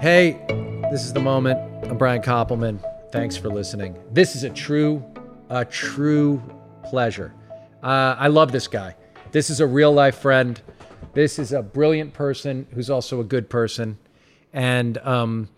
Hey, this is the moment. I'm Brian Koppelman. Thanks for listening. This is a true, a true pleasure. Uh, I love this guy. This is a real life friend. This is a brilliant person who's also a good person. And um,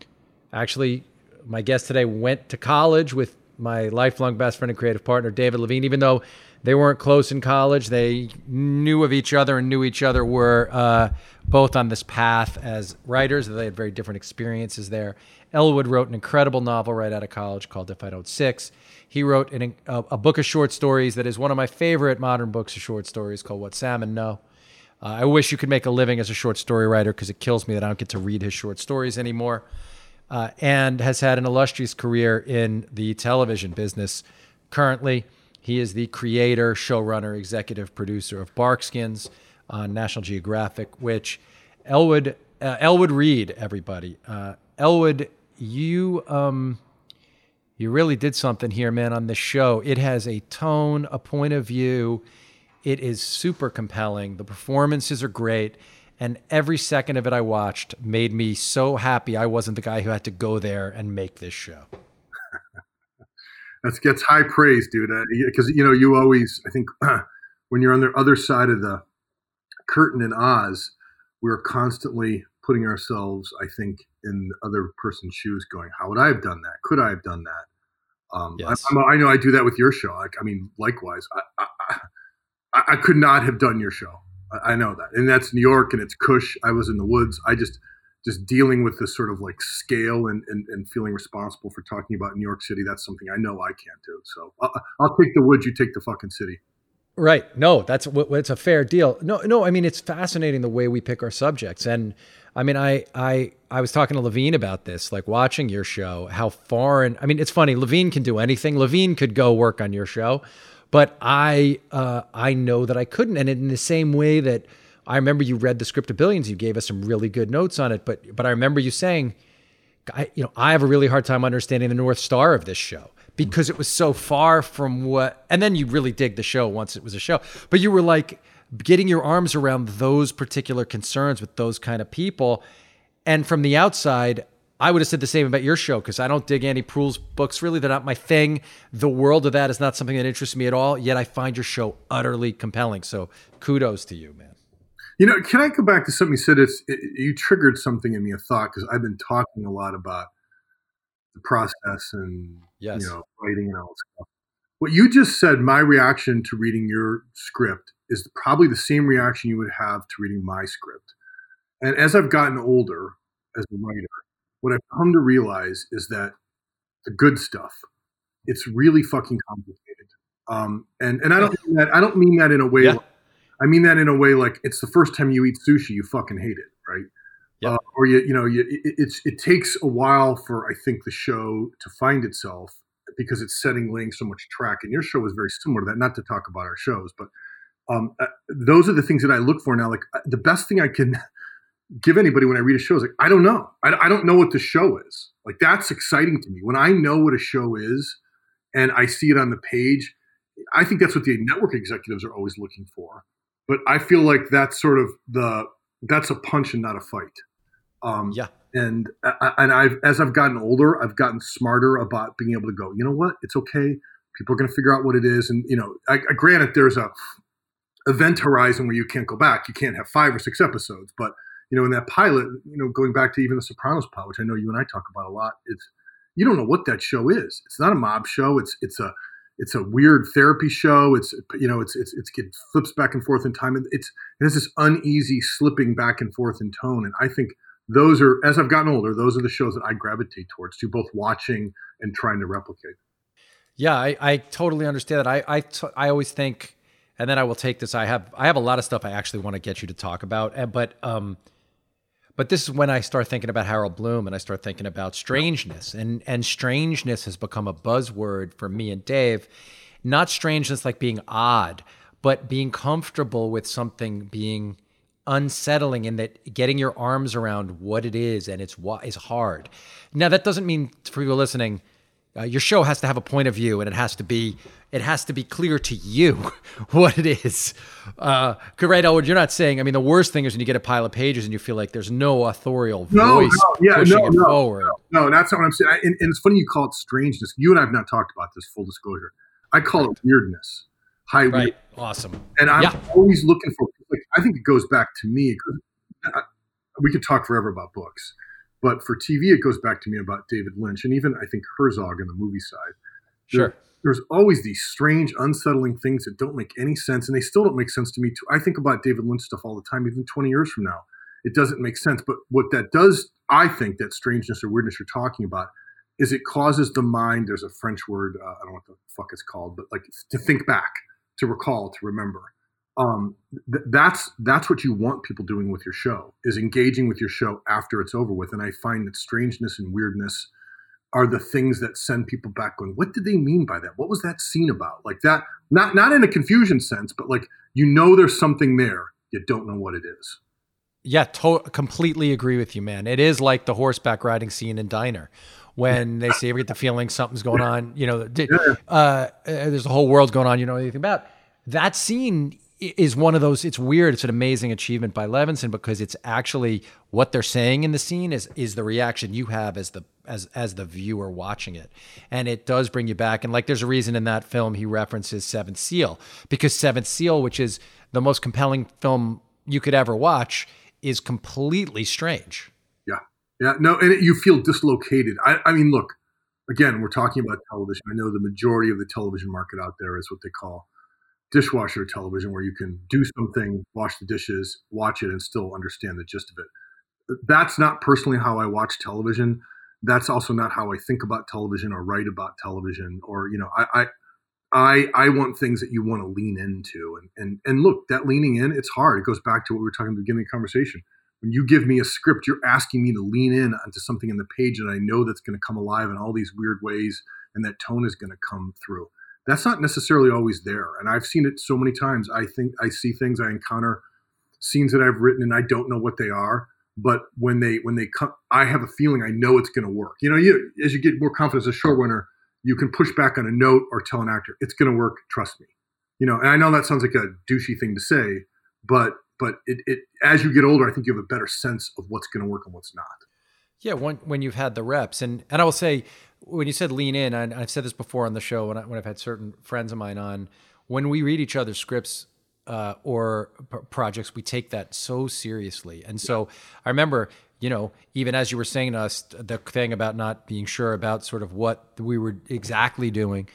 actually, my guest today went to college with my lifelong best friend and creative partner, David Levine. Even though they weren't close in college, they knew of each other and knew each other were uh, both on this path as writers. They had very different experiences there. Elwood wrote an incredible novel right out of college called If I Don't Six. He wrote an, a, a, book of short stories that is one of my favorite modern books of short stories called What Salmon Know. Uh, I wish you could make a living as a short story writer because it kills me that I don't get to read his short stories anymore. Uh, and has had an illustrious career in the television business. Currently, he is the creator, showrunner, executive producer of Barkskins on National Geographic, which Elwood uh, Elwood Reid, everybody. Uh, Elwood, you um, you really did something here, man, on this show. It has a tone, a point of view. It is super compelling. The performances are great. And every second of it I watched made me so happy I wasn't the guy who had to go there and make this show. That gets high praise, dude. Because, uh, you know, you always, I think, when you're on the other side of the curtain in Oz, we're constantly putting ourselves, I think, in the other person's shoes, going, "How would I have done that? Could I have done that?" Um, yes. I, I, know I do that with your show. Like, I mean, likewise, I, I, I, could not have done your show. I, know that, and that's New York, and it's Cush. I was in the woods. I just, just dealing with this sort of like scale and, and, and feeling responsible for talking about New York City. That's something I know I can't do. So I'll, I'll take the woods. You take the fucking city. Right. No, that's it's a fair deal. No, no. I mean, it's fascinating the way we pick our subjects, and I mean, I I I was talking to Levine about this, like watching your show, how foreign. I mean, it's funny. Levine can do anything. Levine could go work on your show, but I uh, I know that I couldn't. And in the same way that I remember you read the script of Billions, you gave us some really good notes on it. But but I remember you saying, I, you know, I have a really hard time understanding the north star of this show because it was so far from what. And then you really dig the show once it was a show. But you were like getting your arms around those particular concerns with those kind of people. And from the outside, I would have said the same about your show because I don't dig Annie Proulx's books. Really, they're not my thing. The world of that is not something that interests me at all. Yet I find your show utterly compelling. So kudos to you, man. You know, can I go back to something you said? It's, it, you triggered something in me, a thought, because I've been talking a lot about the process and yes. you know writing and all that stuff. What you just said, my reaction to reading your script is probably the same reaction you would have to reading my script. And as I've gotten older as a writer, what I've come to realize is that the good stuff, it's really fucking complicated. Um, and and I don't mean that I don't mean that in a way. Yeah. Like, I mean that in a way like it's the first time you eat sushi, you fucking hate it, right? Yep. Uh, or you you know you, it, it's it takes a while for I think the show to find itself because it's setting laying so much track. And your show is very similar to that. Not to talk about our shows, but um, uh, those are the things that I look for now. Like uh, the best thing I can give anybody when I read a show is like, I don't know. I, I don't know what the show is. Like that's exciting to me. When I know what a show is and I see it on the page, I think that's what the network executives are always looking for. But I feel like that's sort of the that's a punch and not a fight. Um, yeah. And and I've as I've gotten older, I've gotten smarter about being able to go. You know what? It's okay. People are going to figure out what it is. And you know, I, I, granted, there's a event horizon where you can't go back. You can't have five or six episodes. But you know, in that pilot, you know, going back to even the Sopranos pilot, which I know you and I talk about a lot, it's you don't know what that show is. It's not a mob show. It's it's a it's a weird therapy show. It's you know it's it's, it's it flips back and forth in time. And It's it has this uneasy slipping back and forth in tone. And I think those are as I've gotten older, those are the shows that I gravitate towards to both watching and trying to replicate. Yeah, I, I totally understand that. I I, t- I always think, and then I will take this. I have I have a lot of stuff I actually want to get you to talk about, but um, but this is when I start thinking about Harold Bloom and I start thinking about strangeness. And and strangeness has become a buzzword for me and Dave. Not strangeness like being odd, but being comfortable with something being unsettling and that getting your arms around what it is and it's what is hard. Now that doesn't mean for you listening, Uh, your show has to have a point of view, and it has to be it has to be clear to you what it is. Uh, right, Elwood, you're not saying. I mean, the worst thing is when you get a pile of pages and you feel like there's no authorial no, voice no, yeah, pushing no, it no, forward. No, no, that's not what I'm saying. I, and, and, it's funny you call it strangeness. You and I have not talked about this. Full disclosure, I call right. it weirdness. High right. Weird. Awesome. And I'm yeah. always looking for. Like, I think it goes back to me. We could talk forever about books, but for TV, it goes back to me about David Lynch and even I think Herzog in the movie side. Sure there's always these strange, unsettling things that don't make any sense, and they still don't make sense to me. Too. I think about David Lynch stuff all the time, even 20 years from now. It doesn't make sense. But what that does, I think, that strangeness or weirdness you're talking about, is it causes the mind. There's a French word, uh, I don't know what the fuck it's called, but like to think back, to recall, to remember. Um, th- that's that's what you want people doing with your show is engaging with your show after it's over with. And I find that strangeness and weirdness are the things that send people back going what did they mean by that? What was that scene about? Like that not not in a confusion sense but like you know there's something there you don't know what it is. Yeah to- completely agree with you man. It is like the horseback riding scene in diner when they say we get the feeling something's going on you know uh, uh, there's a whole world going on you know anything about that scene is one of those it's weird it's an amazing achievement by levinson because it's actually what they're saying in the scene is is the reaction you have as the as as the viewer watching it. And it does bring you back and like there's a reason in that film he references seventh seal because seventh seal which is the most compelling film you could ever watch is completely strange. Yeah. Yeah no and it, you feel dislocated. I, I mean look again we're talking about television. I know the majority of the television market out there is what they call dishwasher television where you can do something, wash the dishes, watch it, and still understand the gist of it. That's not personally how I watch television. That's also not how I think about television or write about television. Or you know, I I I, I want things that you want to lean into. And and and look, that leaning in, it's hard. It goes back to what we were talking at the beginning of the conversation. When you give me a script, you're asking me to lean in onto something in the page that I know that's going to come alive in all these weird ways, and that tone is going to come through that's not necessarily always there. And I've seen it so many times. I think I see things, I encounter scenes that I've written, and I don't know what they are. But when they when they come, I have a feeling I know it's going to work. You know, you as you get more confident as a showrunner, you can push back on a note or tell an actor it's going to work. Trust me. You know, and I know that sounds like a douchey thing to say, but but it, it as you get older, I think you have a better sense of what's going to work and what's not. Yeah, when when you've had the reps, and and I will say when you said lean in, and I've said this before on the show when, I, when I've had certain friends of mine on, when we read each other's scripts uh, or p- projects, we take that so seriously. And so I remember, you know, even as you were saying to us, the thing about not being sure about sort of what we were exactly doing,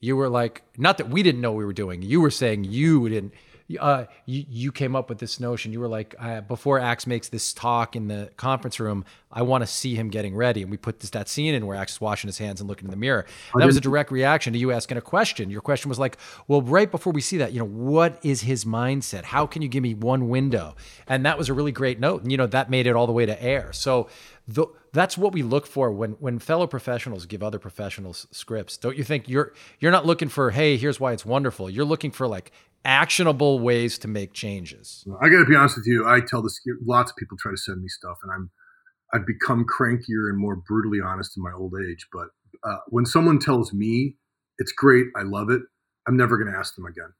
you were like, not that we didn't know we were doing, you were saying you didn't uh, you, you came up with this notion. You were like, uh, before Axe makes this talk in the conference room, I want to see him getting ready. And we put this that scene in where Axe is washing his hands and looking in the mirror. And that was a direct reaction to you asking a question. Your question was like, well, right before we see that, you know, what is his mindset? How can you give me one window? And that was a really great note. And, you know, that made it all the way to air. So the, that's what we look for when when fellow professionals give other professionals scripts. Don't you think you're you're not looking for, hey, here's why it's wonderful. You're looking for like, actionable ways to make changes. I got to be honest with you. I tell this lots of people try to send me stuff, and I'm I've become crankier and more brutally honest in my old age. But uh, when someone tells me it's great, I love it, I'm never going to ask them again.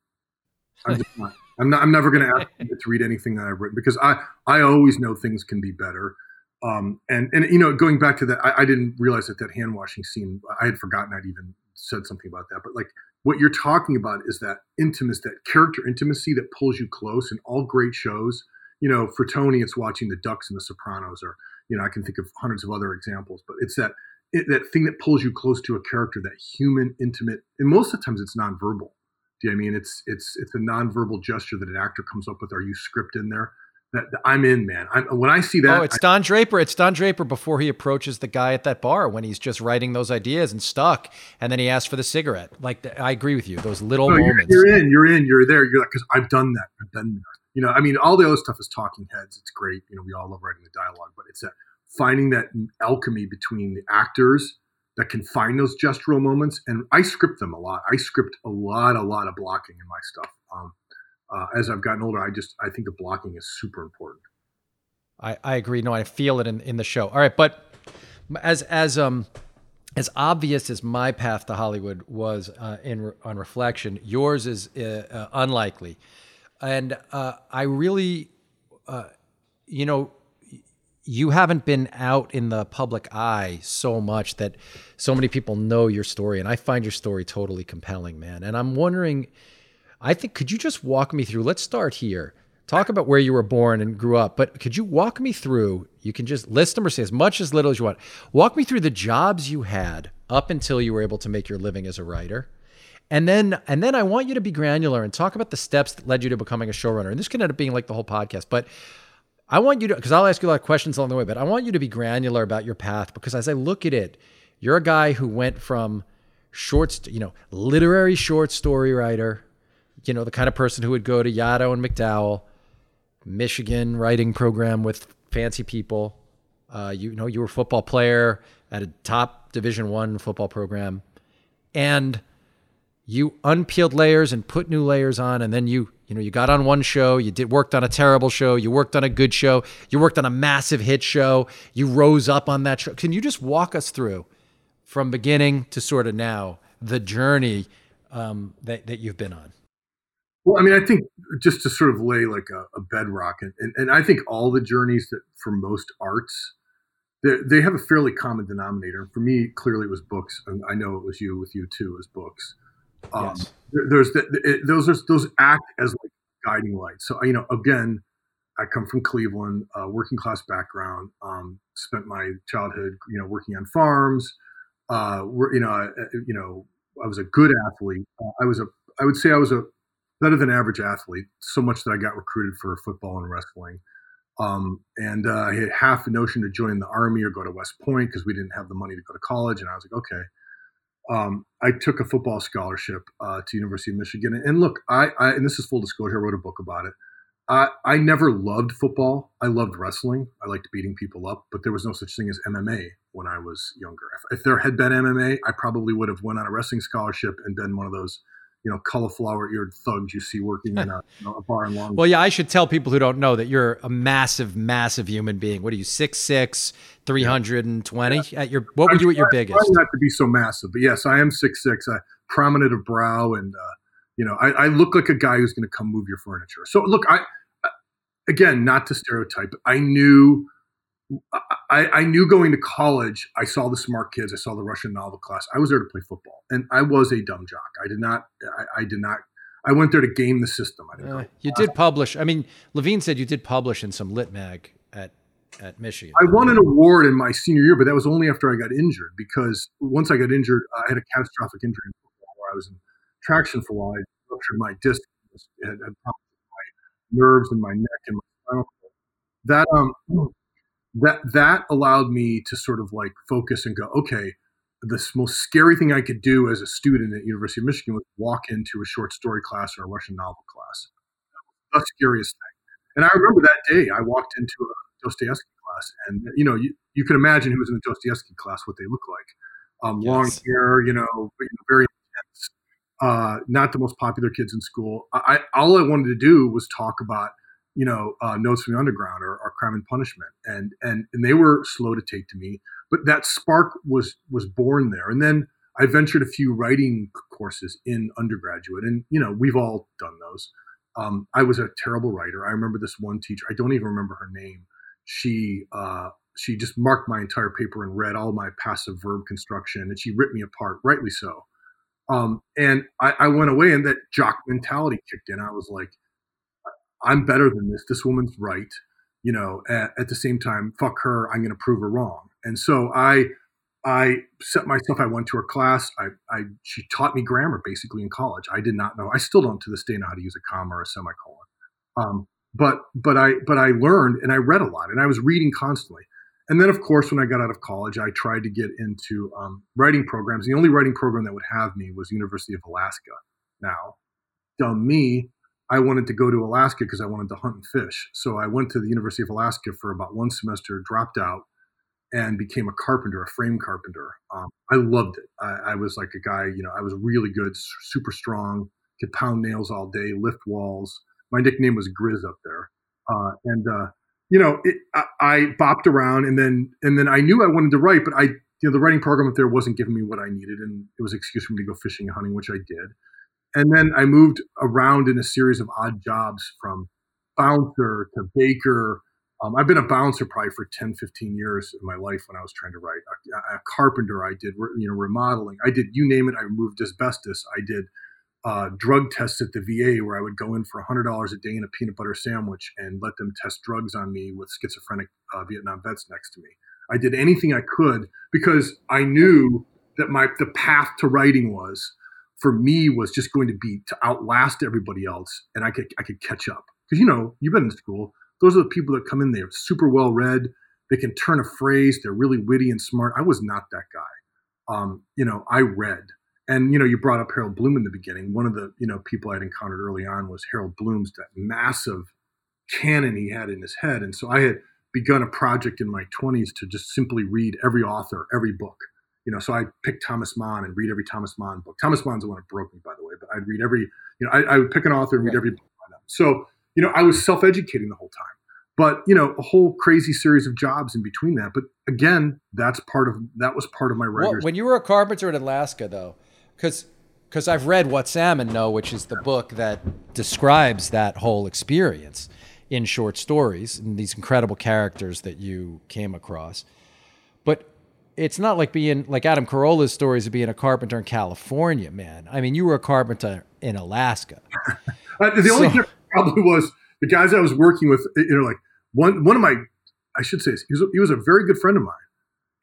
I'm not. I'm not. I'm never going to ask them to read anything that I've written because I I always know things can be better. Um, and and you know, going back to that, I, I didn't realize that that hand washing scene. I had forgotten I'd even said something about that. But like what you're talking about is that intimacy, that character intimacy that pulls you close in all great shows. You know, for Tony, it's watching the Ducks and the Sopranos, or you know, I can think of hundreds of other examples. But it's that it, that thing that pulls you close to a character, that human, intimate, and most of the times it's nonverbal. Do you know I mean it's it's it's a nonverbal gesture that an actor comes up with. Are you script in there? That, I'm in, man. I'm, when I see that, oh, it's Don Draper. It's Don Draper before he approaches the guy at that bar when he's just writing those ideas and stuck, and then he asks for the cigarette. Like I agree with you. Those little no, moments. You're, you're, in. You're in. You're there. You're like because I've done that. I've been there. You know, I mean, all the other stuff is talking heads. It's great. You know, we all love writing the dialogue, but it's that finding that alchemy between the actors that can find those gestural moments. And I script them a lot. I script a lot, a lot of blocking in my stuff. Um, uh, as I've gotten older, I just I think the blocking is super important. I, I agree. No, I feel it in, in the show. All right, but as as um as obvious as my path to Hollywood was uh, in on reflection, yours is uh, uh, unlikely, and uh, I really, uh, you know, you haven't been out in the public eye so much that so many people know your story, and I find your story totally compelling, man. And I'm wondering, I think, could you just walk me through? Let's start here talk about where you were born and grew up, but could you walk me through? You can just list them or say as much as little as you want. Walk me through the jobs you had up until you were able to make your living as a writer. And then and then I want you to be granular and talk about the steps that led you to becoming a showrunner. And this can end up being like the whole podcast, but I want you to because I'll ask you a lot of questions along the way, but I want you to be granular about your path because as I look at it, you're a guy who went from short, you know, literary short story writer, you know, the kind of person who would go to Yaddo and MacDowell, Michigan writing program with fancy people. Uh, you, know, you were a football player at a top Division One football program, and you unpeeled layers and put new layers on, and then you, you know, you got on one show, you did worked on a terrible show, you worked on a good show, you worked on a massive hit show, you rose up on that show. Can you just walk us through from beginning to sort of now the journey um, that that you've been on? Well, I mean, I think just to sort of lay like a, a bedrock, and, and, and, I think all the journeys that for most arts, they have a fairly common denominator. For me, clearly it was books, and I know it was you with you too, as books. Um, yes. There, there's the, it, those are, those act as like guiding lights. So you know, again, I come from Cleveland, uh, working class background. Um, spent my childhood, you know, working on farms. Uh, you know, I, you know, I was a good athlete. Uh, I was a, I would say I was a better than average athlete, so much that I got recruited for football and wrestling. Um, and uh, I had half a notion to join the army or go to West Point because we didn't have the money to go to college. And I was like, okay. Um, I took a football scholarship uh, to University of Michigan. And look, I, I, and this is full disclosure, I wrote a book about it. I, I never loved football. I loved wrestling. I liked beating people up, but there was no such thing as MMA when I was younger. If, if there had been MMA, I probably would have went on a wrestling scholarship and been one of those you know cauliflower eared thugs you see working in a, you know, a bar in Long. well, yeah, I should tell people who don't know that you're a massive, massive human being. What are you, six six, three hundred and twenty? At your what were you at your biggest? Not to be so massive, but yes, I am six six. I prominent of brow, and uh, you know, I, I, look like a guy who's going to come move your furniture. So look, I again, not to stereotype, I knew I, I, knew going to college, I saw the smart kids, I saw the Russian novel class. I was there to play football, and I was a dumb jock. I did not, I, I did not. I went there to game the system. i did Uh, you did publish. I mean, Levine said you did publish in some lit mag at at Michigan. I won an award in my senior year, but that was only after I got injured. Because once I got injured, I had a catastrophic injury in football where I was in traction for a while. I ruptured my disc, had, had problems with my nerves and my neck and my spinal cord. That um that that allowed me to sort of like focus and go, okay, the most scary thing I could do as a student at University of Michigan was walk into a short story class or a Russian novel class. That's the scariest thing. And I remember that day I walked into a Dostoevsky class, and you know, you, you can imagine who was in the Dostoevsky class, what they look like. Um, yes. Long hair, you know, very intense. Uh, not the most popular kids in school. I, all I wanted to do was talk about you know, uh, Notes from the Underground or, or Crime and Punishment, and and and they were slow to take to me. But that spark was was born there, and then I ventured a few writing courses in undergraduate, and you know, we've all done those. Um, I was a terrible writer. I remember this one teacher. I don't even remember her name. She uh, she just marked my entire paper and read all my passive verb construction, and she ripped me apart, rightly so. Um, and I, I went away, and that jock mentality kicked in. I was like, I'm better than this. This woman's right. You know, at, at the same time, fuck her. I'm going to prove her wrong. And so I, I set myself. I went to her class. I, I, she taught me grammar basically in college. I did not know. I still don't to this day know how to use a comma or a semicolon. Um, but, but I, but I learned and I read a lot and I was reading constantly. And then, of course, when I got out of college, I tried to get into um, writing programs. The only writing program that would have me was University of Alaska. Now, dumb me, I wanted to go to Alaska because I wanted to hunt and fish. So I went to the University of Alaska for about one semester, dropped out, and became a carpenter, a frame carpenter. Um, I loved it. I, I, was like a guy, you know, I was really good, super strong, could pound nails all day, lift walls. My nickname was Grizz up there, uh, and uh, you know, it, I, I bopped around, and then and then I knew I wanted to write, but I you know, the writing program up there wasn't giving me what I needed, and it was an excuse for me to go fishing and hunting, which I did. And then I moved around in a series of odd jobs from bouncer to baker. Um, I've been a bouncer probably for 10, 15 years in my life when I was trying to write. A, a carpenter, I did, you know, remodeling. I did, you name it, I removed asbestos. I did uh, drug tests at the VA where I would go in for $100 a day in a peanut butter sandwich and let them test drugs on me with schizophrenic uh, Vietnam vets next to me. I did anything I could because I knew that my the path to writing was for me was just going to be to outlast everybody else and I could I could catch up. Because you know, you've been in school. Those are the people that come in there super well read. They can turn a phrase. They're really witty and smart. I was not that guy. Um, you know, I read. And you know, you brought up Harold Bloom in the beginning. One of the you know people I'd encountered early on was Harold Bloom's that massive canon he had in his head, and so I had begun a project in my 20s to just simply read every author, every book. You know, so I picked Thomas Mann and read every Thomas Mann book. Thomas Mann's the one that broke me, by the way, but I'd read every, you know, I, I would pick an author and read every book by them. So, you know, I was self-educating the whole time. But, you know, a whole crazy series of jobs in between that. But again, that's part of, that was part of my writer's. Well, when you were a carpenter in Alaska, though, because because I've read What Salmon Know, which is the book that describes that whole experience in short stories and these incredible characters that you came across. It's not like being like Adam Carolla's stories of being a carpenter in California, man. I mean, you were a carpenter in Alaska. uh, the so, only difference probably was the guys I was working with. You know, like one one of my, I should say, he was he was a very good friend of mine.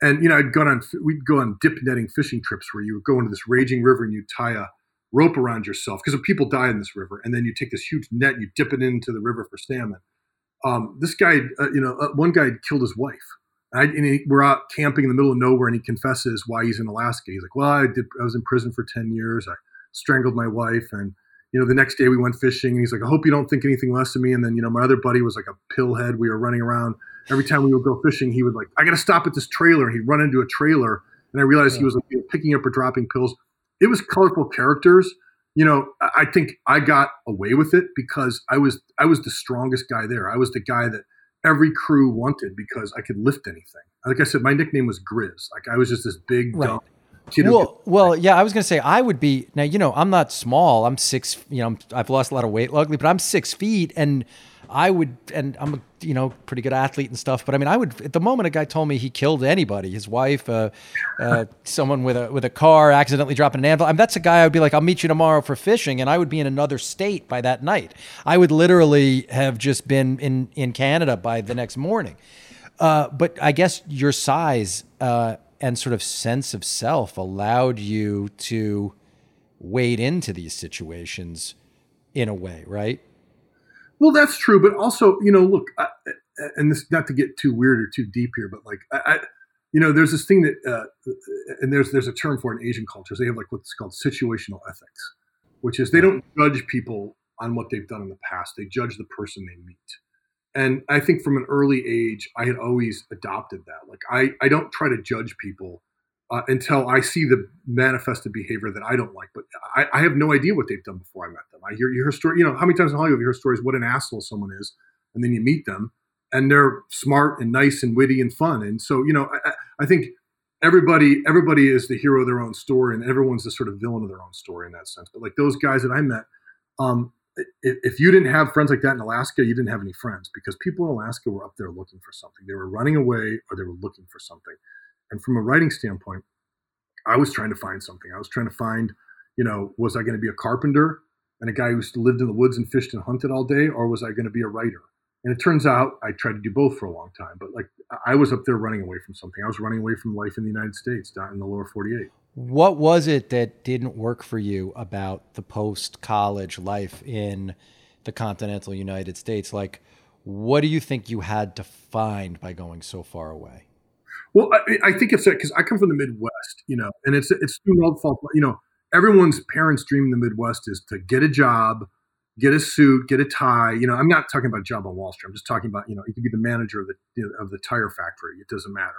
And you know, I'd gone on we'd go on dip netting fishing trips where you would go into this raging river and you tie a rope around yourself because people die in this river, and then you take this huge net and you dip it into the river for salmon. Um, this guy, uh, you know, uh, one guy killed his wife. I, and he, we're out camping in the middle of nowhere, and he confesses why he's in Alaska. He's like, "Well, I did. I was in prison for ten years. I strangled my wife, and you know, the next day we went fishing, and he's like, "I hope you don't think anything less of me." And then, you know, my other buddy was like a pillhead. We were running around every time we would go fishing. He would like, "I got to stop at this trailer," and he'd run into a trailer, and I realized yeah. he was like, picking up or dropping pills. It was colorful characters you know, I think I got away with it because I was I was the strongest guy there. I was the guy that every crew wanted because I could lift anything. Like I said, my nickname was Grizz. Like I was just this big right. dumb. Well, well, yeah, I was gonna say I would be now. You know, I'm not small. I'm six. You know, i have lost a lot of weight, luckily, but I'm six feet, and I would, and I'm a you know pretty good athlete and stuff. But I mean, I would at the moment a guy told me he killed anybody, his wife, uh, uh, someone with a with a car accidentally dropping an anvil. I mean, that's a guy I would be like, I'll meet you tomorrow for fishing, and I would be in another state by that night. I would literally have just been in in Canada by the next morning. Uh, but I guess your size uh, and sort of sense of self allowed you to wade into these situations in a way, right? Well, that's true, but also, you know, look, I, and this not to get too weird or too deep here, but like, I, I you know, there's this thing that, uh, and there's there's a term for it in Asian cultures. They have like what's called situational ethics, which is they don't judge people on what they've done in the past. They judge the person they meet. And I think from an early age, I had always adopted that. Like, I I don't try to judge people uh, until I see the manifested behavior that I don't like. But I, I, have no idea what they've done before I met them. I hear you hear story. You know, how many times in Hollywood you hear stories what an asshole someone is, and then you meet them, and they're smart and nice and witty and fun. And so, you know, I, I think everybody everybody is the hero of their own story, and everyone's the sort of villain of their own story in that sense. But like those guys that I met. Um, if you didn't have friends like that in Alaska, you didn't have any friends because people in Alaska were up there looking for something. They were running away or they were looking for something. And from a writing standpoint, I was trying to find something. I was trying to find, you know, was I going to be a carpenter and a guy who lived in the woods and fished and hunted all day, or was I going to be a writer? And it turns out I tried to do both for a long time. But like I was up there running away from something. I was running away from life in the United States, down in the lower 48. What was it that didn't work for you about the post college life in the continental United States? Like, what do you think you had to find by going so far away? Well, I, I think it's because I come from the Midwest, you know, and it's it's no fault. You know, everyone's parents' dream in the Midwest is to get a job, get a suit, get a tie. You know, I'm not talking about a job on Wall Street. I'm just talking about you know you could be the manager of the you know, of the tire factory. It doesn't matter.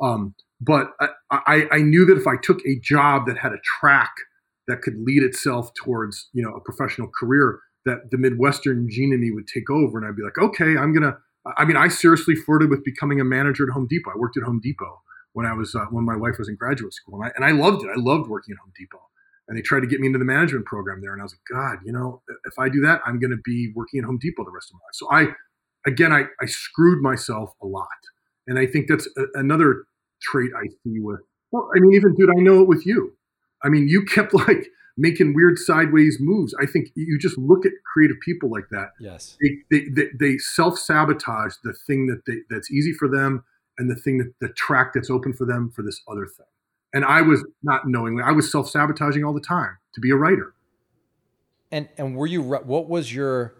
Um, but I, I, I knew that if I took a job that had a track that could lead itself towards you know a professional career, that the Midwestern gene in me would take over, and I'd be like, okay, I'm gonna I mean, I seriously flirted with becoming a manager at Home Depot. I worked at Home Depot when I was uh, when my wife was in graduate school, and I and I loved it. I loved working at Home Depot. And they tried to get me into the management program there, and I was like, God, you know, if I do that, I'm going to be working at Home Depot the rest of my life. So I, again, I, I screwed myself a lot, and I think that's a, another trait I see with. Well, I mean, even dude, I know it with you. I mean, you kept like making weird sideways moves. I think you just look at creative people like that. Yes. They, they, they, they self sabotage the thing that they, that's easy for them and the thing that the track that's open for them for this other thing. And I was not knowingly, I was self sabotaging all the time to be a writer. And, and were you, what was your,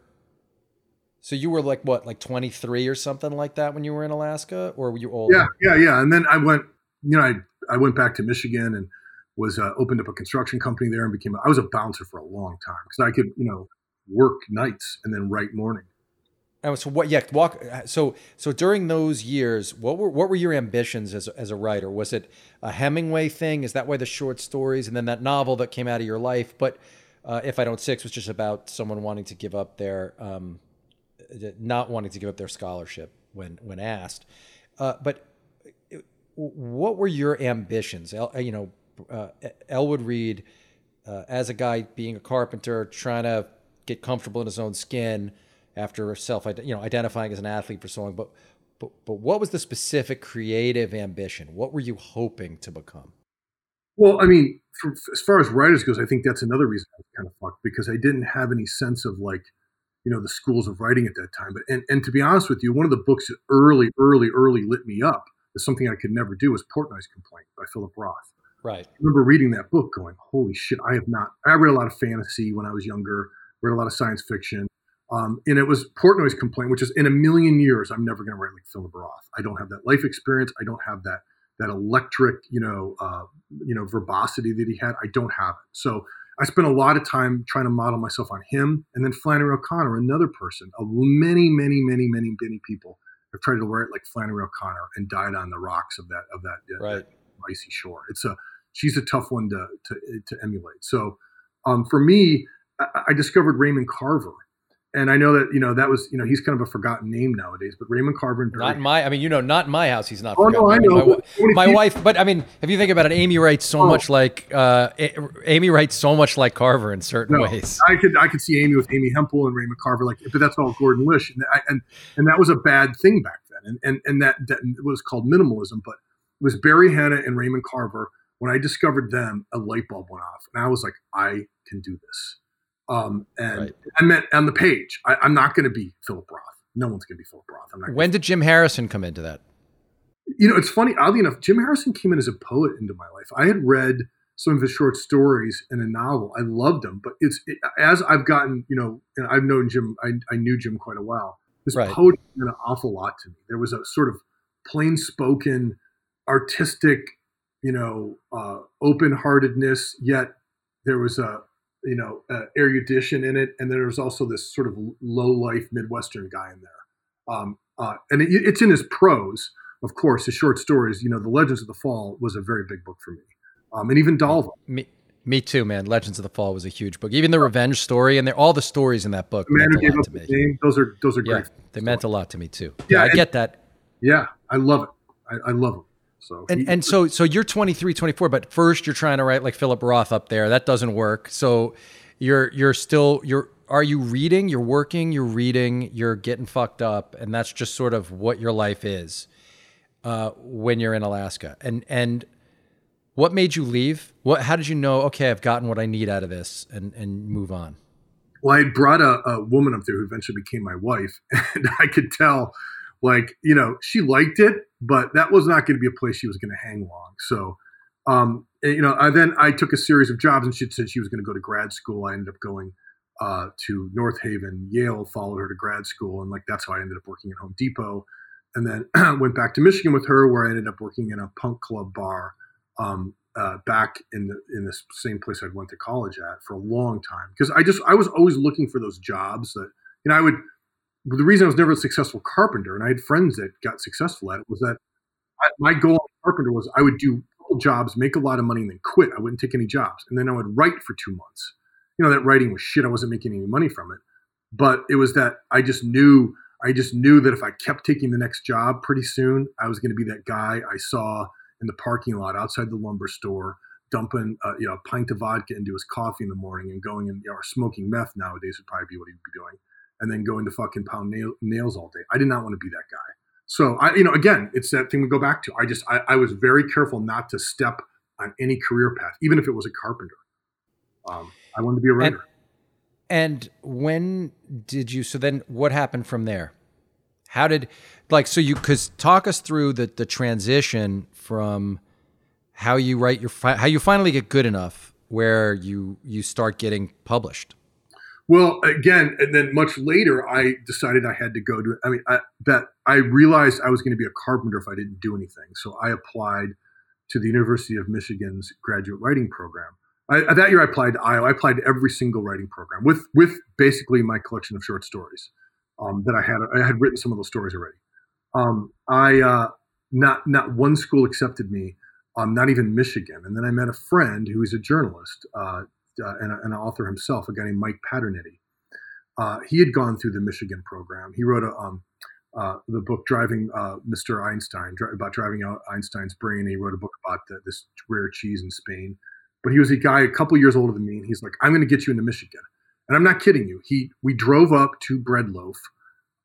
so you were like what, like 23 or something like that when you were in Alaska or were you older? Yeah. Yeah. Yeah. And then I went, you know, I, I went back to Michigan and was uh, opened up a construction company there and became I was a bouncer for a long time because I could you know work nights and then write morning. And so what? Yeah, walk. So so during those years, what were what were your ambitions as as a writer? Was it a Hemingway thing? Is that why the short stories and then that novel that came out of your life? But uh, if I don't six was just about someone wanting to give up their um, not wanting to give up their scholarship when when asked. Uh, but uh, what were your ambitions? You know, uh, Elwood Reid uh, as a guy being a carpenter, trying to get comfortable in his own skin after self, you know, identifying as an athlete for so long. But, but, but what was the specific creative ambition? What were you hoping to become? Well, I mean, for, as far as writers goes, I think that's another reason I was kind of fucked because I didn't have any sense of like, you know, the schools of writing at that time. But and, and to be honest with you, one of the books that early, early, early lit me up is something I could never do was Portnoy's Complaint by Philip Roth. Right. I remember reading that book going, holy shit, I have not. I read a lot of fantasy when I was younger, read a lot of science fiction. Um, and it was Portnoy's complaint, which is in a million years, I'm never going to write like Philip Roth. I don't have that life experience. I don't have that that electric, you know, uh, you know, verbosity that he had. I don't have it. So I spent a lot of time trying to model myself on him, and then Flannery O'Connor, another person. Of many, many, many, many, many people have tried to write like Flannery O'Connor and died on the rocks of that of that, right. Icy shore. It's a she's a tough one to to, to emulate. So um, for me, I, I, discovered Raymond Carver. And I know that you know that was you know he's kind of a forgotten name nowadays, but Raymond Carver and not my I mean you know not in my house he's not. Oh forgotten. no, I know. My, my wife, but I mean if you think about it, Amy writes so oh. much like uh, Amy writes so much like Carver in certain no, ways. I could I could see Amy with Amy Hempel and Raymond Carver like, but that's all Gordon Lish, and I, and and that was a bad thing back then, and and and that that was called minimalism, but was Barry Hannah and Raymond Carver when I discovered them, a light bulb went off, and I was like, I can do this. Um, and right. I meant on the page, I, am not going to be Philip Roth. No one's going to be Philip Roth. I'm not. When did Jim Harrison come into that? You know, it's funny. Oddly enough, Jim Harrison came in as a poet into my life. I had read some of his short stories in a novel. I loved them, but it's it, as I've gotten, you know, and I've known Jim. I, I knew Jim quite a while. This right. poetry meant an awful lot to me. There was a sort of plain spoken, artistic you know, uh, open heartedness, yet there was a, you know, uh, erudition in it. And there was also this sort of low life Midwestern guy in there. Um, uh, and it, it's in his prose, of course, his short stories, you know, The Legends of the Fall was a very big book for me. Um, and even Dalva. Me, me too, man. Legends of the Fall was a huge book. Even the revenge story and all the stories in that book. Man who gave up to me. Name, those are those are yeah, great. They meant a lot to me too. Yeah, yeah I and, get that. Yeah, I love it. I, I love it. So and, and so so you're 23, 24, but first you're trying to write like Philip Roth up there. That doesn't work. So you're you're still you're are you reading? You're working. You're reading. You're getting fucked up, and that's just sort of what your life is uh, when you're in Alaska. And and what made you leave? What? How did you know? Okay, I've gotten what I need out of this, and and move on. Well, I brought a, a woman up there who eventually became my wife, and I could tell like you know she liked it but that was not going to be a place she was going to hang long. So um, you know i then i took a series of jobs and she said she was going to go to grad school. I ended up going uh, to north haven. Yale followed her to grad school and like that's how i ended up working at home depot. And then went back to michigan with her where i ended up working in a punk club bar um, uh, back in the in the same place i went to college at for a long time. Because i just i was always looking for those jobs that you know i would the reason I was never a successful carpenter, and I had friends that got successful at it, was that I, my goal as carpenter was I would do jobs, make a lot of money, and then quit. I wouldn't take any jobs, and then I would write for two months. You know that writing was shit. I wasn't making any money from it, but it was that I just knew. I just knew that if I kept taking the next job, pretty soon I was going to be that guy I saw in the parking lot outside the lumber store, dumping uh, you know a pint of vodka into his coffee in the morning and going and you know, or smoking meth nowadays would probably be what he'd be doing, and then going to fucking pound nail, nails all day. I did not want to be that guy. So I, you know, again, it's that thing we go back to. I just I, I was very careful not to step on any career path, even if it was a carpenter. Um, I wanted to be a writer. And, and when did you? So then, what happened from there? How did like so you? Because talk us through the the transition from how you write your how you finally get good enough where you you start getting published. Well, again, and then much later, I decided I had to go to. I mean, I, that I realized I was going to be a carpenter if I didn't do anything. So I applied to the University of Michigan's graduate writing program. I, that year, I applied to Iowa. I applied to every single writing program with with basically my collection of short stories um, that I had. I had written some of those stories already. Um, I uh, not not one school accepted me, um, not even Michigan. And then I met a friend who is a journalist, uh, uh, and, a, an author himself, a guy named Mike Paterniti. Uh, he had gone through the Michigan program. He wrote a, um, uh, the book Driving uh, Mr. Einstein, about driving out Einstein's brain. he wrote a book about the, this rare cheese in Spain. But he was a guy a couple years older than me, and he's like, "I'm going to get you into Michigan." And I'm not kidding you. He we drove up to Bread Loaf,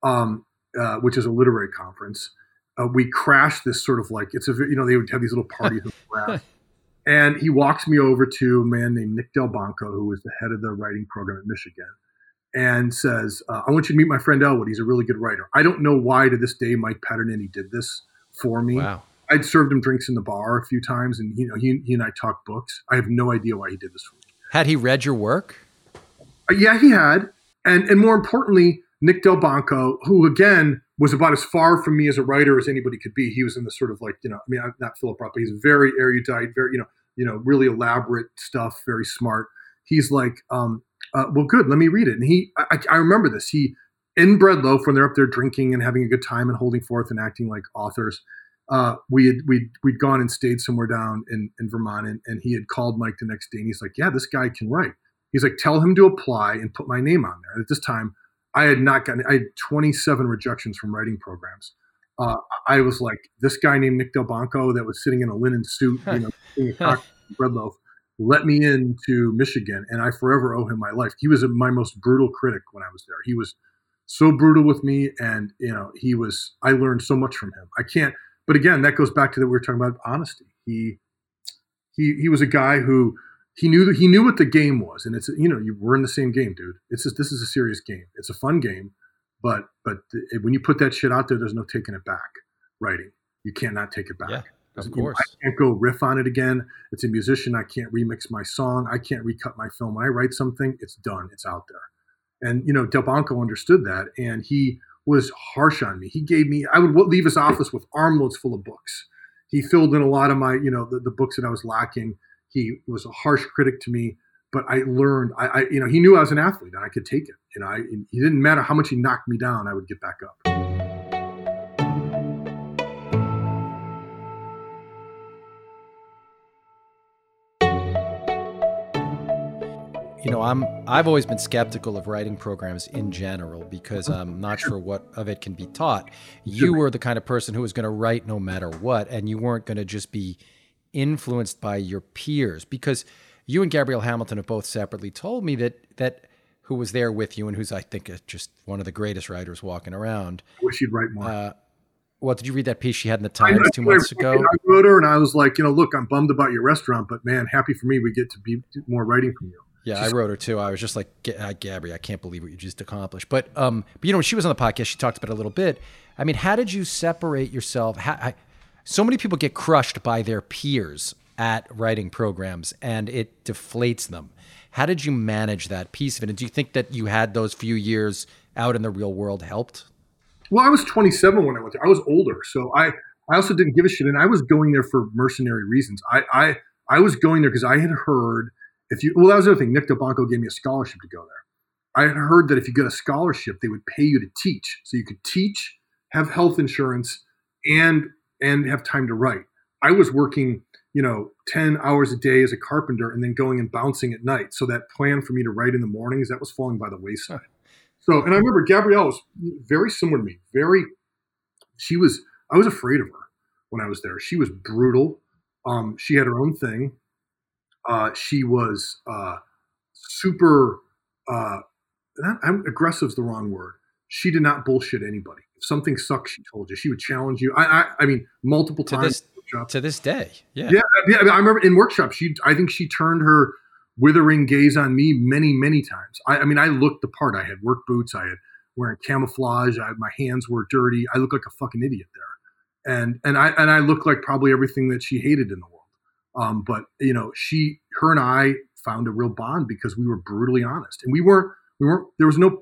um, uh, which is a literary conference. Uh, we crashed this sort of like it's a you know they would have these little parties And he walks me over to a man named Nick Delbanco, who was the head of the writing program at Michigan, and says, uh, I want you to meet my friend Elwood. He's a really good writer. I don't know why to this day Mike Paterniti did this for me. Wow. I'd served him drinks in the bar a few times, and you know he, he and I talked books. I have no idea why he did this for me. Had he read your work? Uh, yeah, he had, and and more importantly, Nick Delbanco, who again was about as far from me as a writer as anybody could be. He was in the sort of like you know, I mean, not Philip Roth, but he's very erudite, very you know, you know, really elaborate stuff, very smart. He's like, um, uh, well, good, let me read it. And he, I, I remember this. He in Bread Loaf when they're up there drinking and having a good time and holding forth and acting like authors. Uh, we had we'd we'd gone and stayed somewhere down in, in Vermont, and, and he had called Mike the next day, and he's like, "Yeah, this guy can write." He's like, "Tell him to apply and put my name on there." And at this time, I had not gotten, I had 27 rejections from writing programs. Uh, I was like, this guy named Nick Delbanco that was sitting in a linen suit, you know, eating a bread loaf, let me into Michigan, and I forever owe him my life. He was my most brutal critic when I was there. He was so brutal with me, and you know, he was. I learned so much from him. I can't. But again, that goes back to that we were talking about honesty. He he he was a guy who he knew that he knew what the game was, and it's you know you we're in the same game, dude. It's just this is a serious game. It's a fun game, but but it, when you put that shit out there, there's no taking it back. Writing, you can't take it back. Yeah, of you course. Know, I can't go riff on it again. It's a musician. I can't remix my song. I can't recut my film. When I write something, it's done. It's out there. And you know, Delbanco understood that, and he was harsh on me. He gave me. I would leave his office with armloads full of books. He filled in a lot of my, you know, the, the books that I was lacking he was a harsh critic to me, but I learned. I, I you know, he knew I was an athlete and I could take it. You know, I, he didn't matter how much he knocked me down, I would get back up. you know i'm i've always been skeptical of writing programs in general because oh, i'm not sure what of it can be taught you were the kind of person who was going to write no matter what and you weren't going to just be influenced by your peers? Because you and Gabrielle Hamilton have both separately told me that that who was there with you and who's I think just one of the greatest writers walking around. I wish you'd write more. Uh, well, did you read that piece she had in the Times two months ago? I wrote her and I was like, you know, look, I'm bummed about your restaurant, but man, happy for me, we get to be more writing from you. Yeah, She's, I wrote her too. I was just like, uh, Gabby, I can't believe what you just accomplished. But, um, but you know, when she was on the podcast, she talked about it a little bit. I mean, how did you separate yourself? How, I, so many people get crushed by their peers at writing programs and it deflates them. How did you manage that piece of it? And do you think that you had those few years out in the real world helped? Well, I was 27 when I went there. I was older, so I I also didn't give a shit, and I was going there for mercenary reasons. I I, I was going there because I had heard if you well that was the other thing. Nick Delbanco gave me a scholarship to go there. I had heard that if you get a scholarship, they would pay you to teach, so you could teach, have health insurance, and and have time to write. I was working, you know, 10 hours a day as a carpenter and then going and bouncing at night. So that plan for me to write in the mornings, that was falling by the wayside. So, and I remember Gabrielle was very similar to me, very, she was, I was afraid of her. when I was there. She was brutal. Um, she had her own thing. Uh, she was uh, super. Uh, not, aggressive is the wrong word. She did not bullshit anybody. Something sucks, she told you. She would challenge you. I, I, I mean, multiple to times. This, to this day, yeah, yeah, yeah. I remember in workshops, she. I think she turned her withering gaze on me many, many times. I, I mean, I looked the part. I had work boots. I had wearing camouflage. I, my hands were dirty. I looked like a fucking idiot there, and and I and I looked like probably everything that she hated in the world. Um, but you know, she, her, and I found a real bond because we were brutally honest, and we weren't. We weren't. There was no.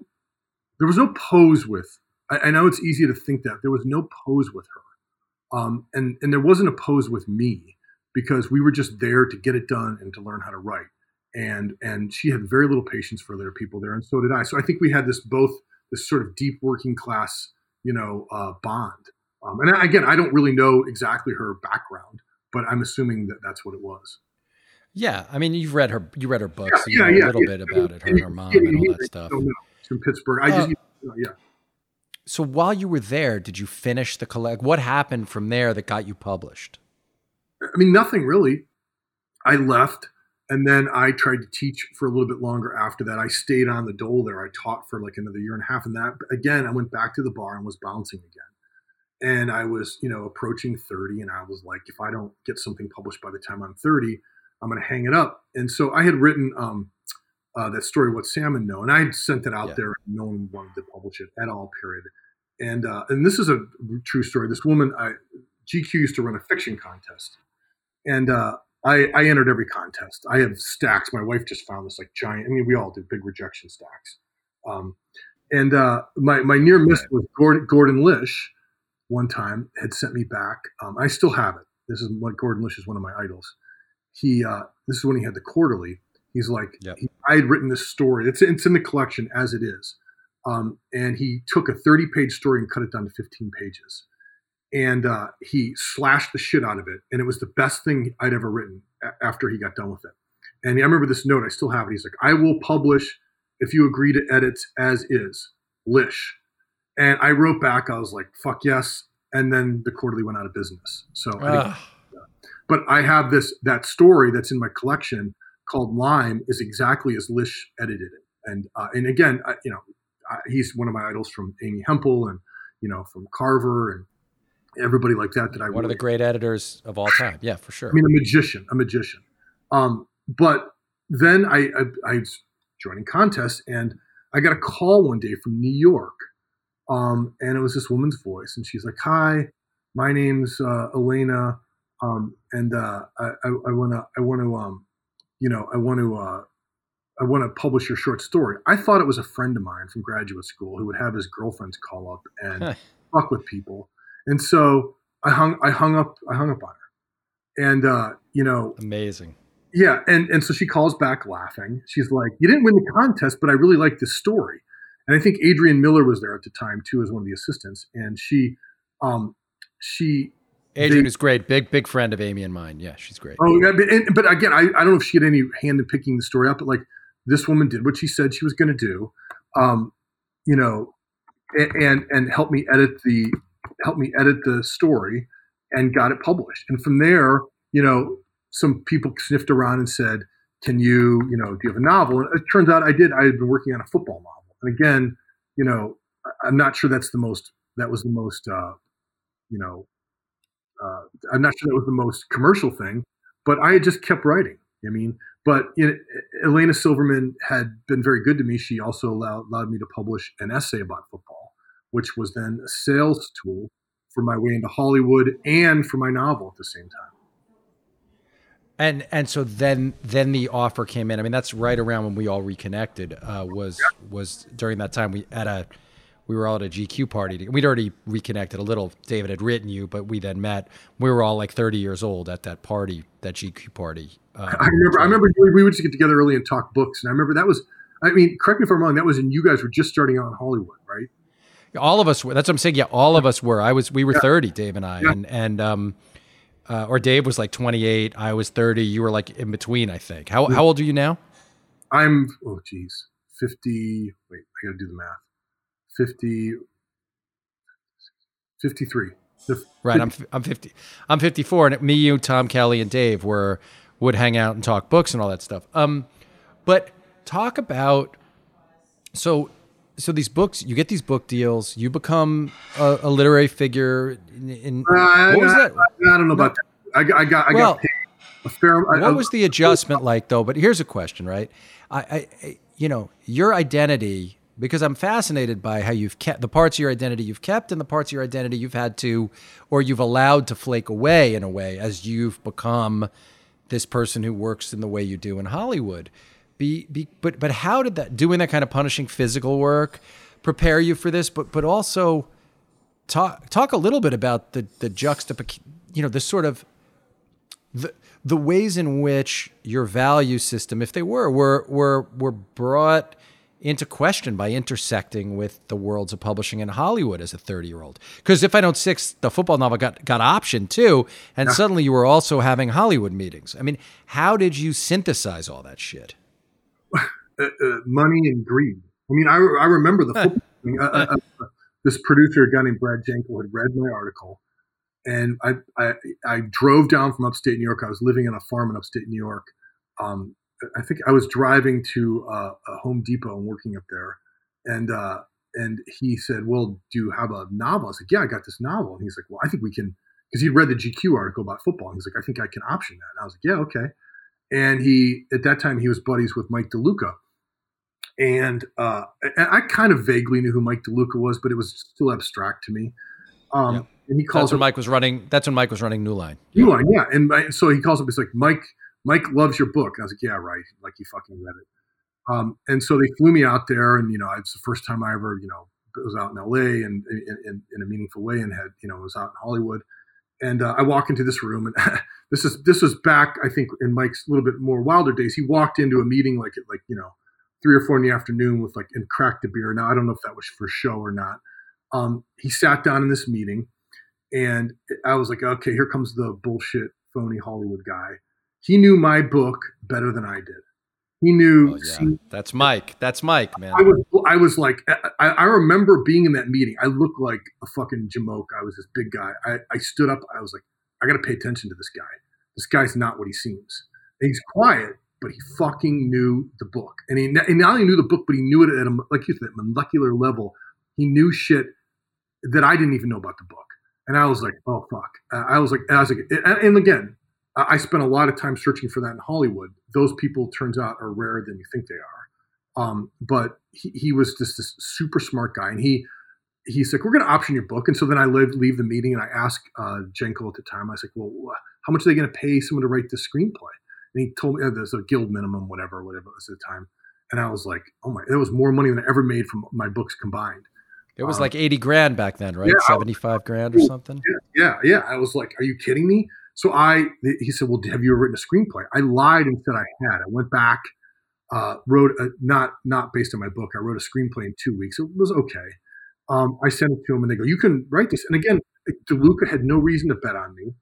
There was no pose with. I, I know it's easy to think that there was no pose with her, um, and and there wasn't a pose with me because we were just there to get it done and to learn how to write and and she had very little patience for other people there, and so did I. So I think we had this both this sort of deep working class, you know, uh, bond. Um, and again, I don't really know exactly her background, but I'm assuming that that's what it was. Yeah, I mean, you've read her, you read her books, yeah, so you yeah, know yeah, a little bit about it, her and her mom, and all that stuff. From Pittsburgh, I just, uh, yeah. So while you were there, did you finish the collect? What happened from there that got you published? I mean, nothing really. I left and then I tried to teach for a little bit longer after that. I stayed on the dole there. I taught for like another year and a half. And that again, I went back to the bar and was bouncing again. And I was, you know, approaching 30. And I was like, if I don't get something published by the time I'm 30, I'm going to hang it up. And so I had written um, uh, that story, What Salmon Know. And I sent it out yeah. there. No one wanted to publish it at all, period. And, uh, and this is a true story. This woman, I, GQ used to run a fiction contest. And uh, I, I entered every contest. I have stacks. My wife just found this like giant. I mean, we all do big rejection stacks. Um, and uh, my my near miss was Gordon, Gordon Lish. One time had sent me back. Um, I still have it. This is what Gordon Lish is one of my idols. He uh, this is when he had the quarterly. He's like, yep. he, I had written this story. It's it's in the collection as it is. Um, and he took a 30 page story and cut it down to 15 pages and uh, he slashed the shit out of it, and it was the best thing I'd ever written a- after he got done with it. And I remember this note; I still have it. He's like, "I will publish if you agree to edit as is, Lish." And I wrote back, I was like, "Fuck yes!" And then the quarterly went out of business. So, uh. but I have this that story that's in my collection called Lime is exactly as Lish edited it. And uh, and again, I, you know, I, he's one of my idols from Amy Hempel and you know from Carver and everybody like that that I one really, of the great editors of all time. Yeah, for sure. I mean, a magician, a magician. Um, but then I, I, I was joining contests, and I got a call one day from New York, um, and it was this woman's voice, and she's like, "Hi, my name's uh, Ilena, um, and uh, I, I want to, I want to, um, you know, I want to." Uh, I want to publish your short story. I thought it was a friend of mine from graduate school who would have his girlfriends call up and fuck with people. And so I hung I hung up I hung up on her. And uh, you know Amazing. Yeah, and and so she calls back laughing. She's like, You didn't win the contest, but I really like this story. And I think Adrienne Miller was there at the time too as one of the assistants. And she um she Adrienne is great. Big, big friend of Amy and mine. Yeah, she's great. Oh, yeah. But, and, but again, I, I don't know if she had any hand in picking the story up, but like this woman did what she said she was going to do, um, you know, and, and, and help me edit the helped me edit the story and got it published. And from there, you know, some people sniffed around and said, "Can you, you know, do you have a novel?" And it turns out I did. I had been working on a football novel. And again, you know, I'm not sure that's the most. That was the most. Uh, you know, uh, I'm not sure that was the most commercial thing, but I had just kept writing. I mean, but you know, Ilena Silverman had been very good to me. She also allowed, allowed me to publish an essay about football which was then a sales tool for my way into Hollywood and for my novel at the same time. And and so then then the offer came in. I mean, that's right around when we all reconnected. Uh, was yeah. was during that time we at a we were all at a GQ party. We'd already reconnected a little. David had written you, but we then met. We were all like 30 years old at that party, that GQ party. Uh, I remember. I remember we would just get together early and talk books. And I remember that was. I mean, correct me if I'm wrong. That was when you guys were just starting out in Hollywood, right? all of us were. That's what I'm saying. Yeah, all of us were. I was. We were yeah. 30, Dave and I, yeah. and and um, uh, or Dave was like 28. I was 30. You were like in between, I think. How how old are you now? I'm oh geez, 50. Wait, I got to do the math. 50. 53. Right. I'm I'm 50. I'm 54, and me, you, Tom Kelly, and Dave were would hang out and talk books and all that stuff. Um, but talk about so so these books you get these book deals you become a, a literary figure in, in uh, what was I, that I, I don't know no. about that I, I got I well, got paid a fair what was the adjustment like though but here's a question right I, I you know your identity because I'm fascinated by how you've kept the parts of your identity you've kept and the parts of your identity you've had to or you've allowed to flake away in a way as you've become this person who works in the way you do in Hollywood be, be but but how did that doing that kind of punishing physical work prepare you for this? But but also talk talk a little bit about the the juxtaposition, you know, the sort of the the ways in which your value system, if they were, were were were brought into question by intersecting with the worlds of publishing in Hollywood as a 30 year old. Because if I don't six, the football novel got got optioned too, and yeah. suddenly you were also having Hollywood meetings. I mean, how did you synthesize all that shit? uh, uh, money and greed. I mean, I, I remember the football thing. Uh, uh, uh, this producer, a guy named Brad Jankel, had read my article, and I, I, I drove down from upstate New York. I was living on a farm in upstate New York. Um, I think I was driving to uh, a Home Depot and working up there, and and he said, "Well, do you have a novel?" I was like, "Yeah, I got this novel." And he's like, "Well, I think we can," because he'd read the GQ article about football. And he's like, "I think I can option that." And I was like, "Yeah, okay." and he at that time he was buddies with Mike DeLuca, and uh, I kind of vaguely knew who Mike DeLuca was, but it was still abstract to me. Um. And he calls. That's when Mike was running. That's when Mike was running New Line. New Line, yeah. And so he calls up. He's like, Mike, Mike loves your book. And I was like, yeah, right. Like he fucking read it. Um, and so they flew me out there, and you know, it's the first time I ever, you know, was out in L.A. and in, in, a meaningful way, and had, you know, was out in Hollywood. And uh, I walk into this room, and this is this was back, I think, in Mike's little bit more wilder days. He walked into a meeting like at like you know three or four in the afternoon with like and cracked a beer. Now I don't know if that was for show or not. Um, he sat down in this meeting, and I was like, okay, here comes the bullshit phony Hollywood guy. He knew my book better than I did. He knew. Oh, yeah. see, That's Mike. That's Mike, man. I was, I was like, I, I, remember being in that meeting. I looked like a fucking jamoke. I was this big guy. I, I stood up. I was like, I got to pay attention to this guy. This guy's not what he seems. And he's quiet, but he fucking knew the book. And he, and not only knew the book, but he knew it at a, like you said, molecular level. He knew shit that I didn't even know about the book. And I was like, oh, fuck. I was like, I was like, and again, I spent a lot of time searching for that in Hollywood. Those people turns out are rarer than you think they are. Um, but he, he, was just this super smart guy, and he he's like, "We're going to option your book." And so then I leave, leave the meeting, and I ask uh, Jankel at the time. I was like, "Well, how much are they going to pay someone to write the screenplay?" And he told me uh, there's a guild minimum, whatever, whatever it was at the time. And I was like, "Oh my!" It was more money than I ever made from my books combined. It was um, like eighty grand back then, right? Yeah, Seventy-five grand or something. Yeah, yeah, yeah. I was like, "Are you kidding me?" So I, he said, well, have you ever written a screenplay? I lied and said I had. I went back, uh, wrote a, not not based on my book. I wrote a screenplay in two weeks. It was okay. Um, I sent it to him, and they go, "You can write this." And again, DeLuca had no reason to bet on me.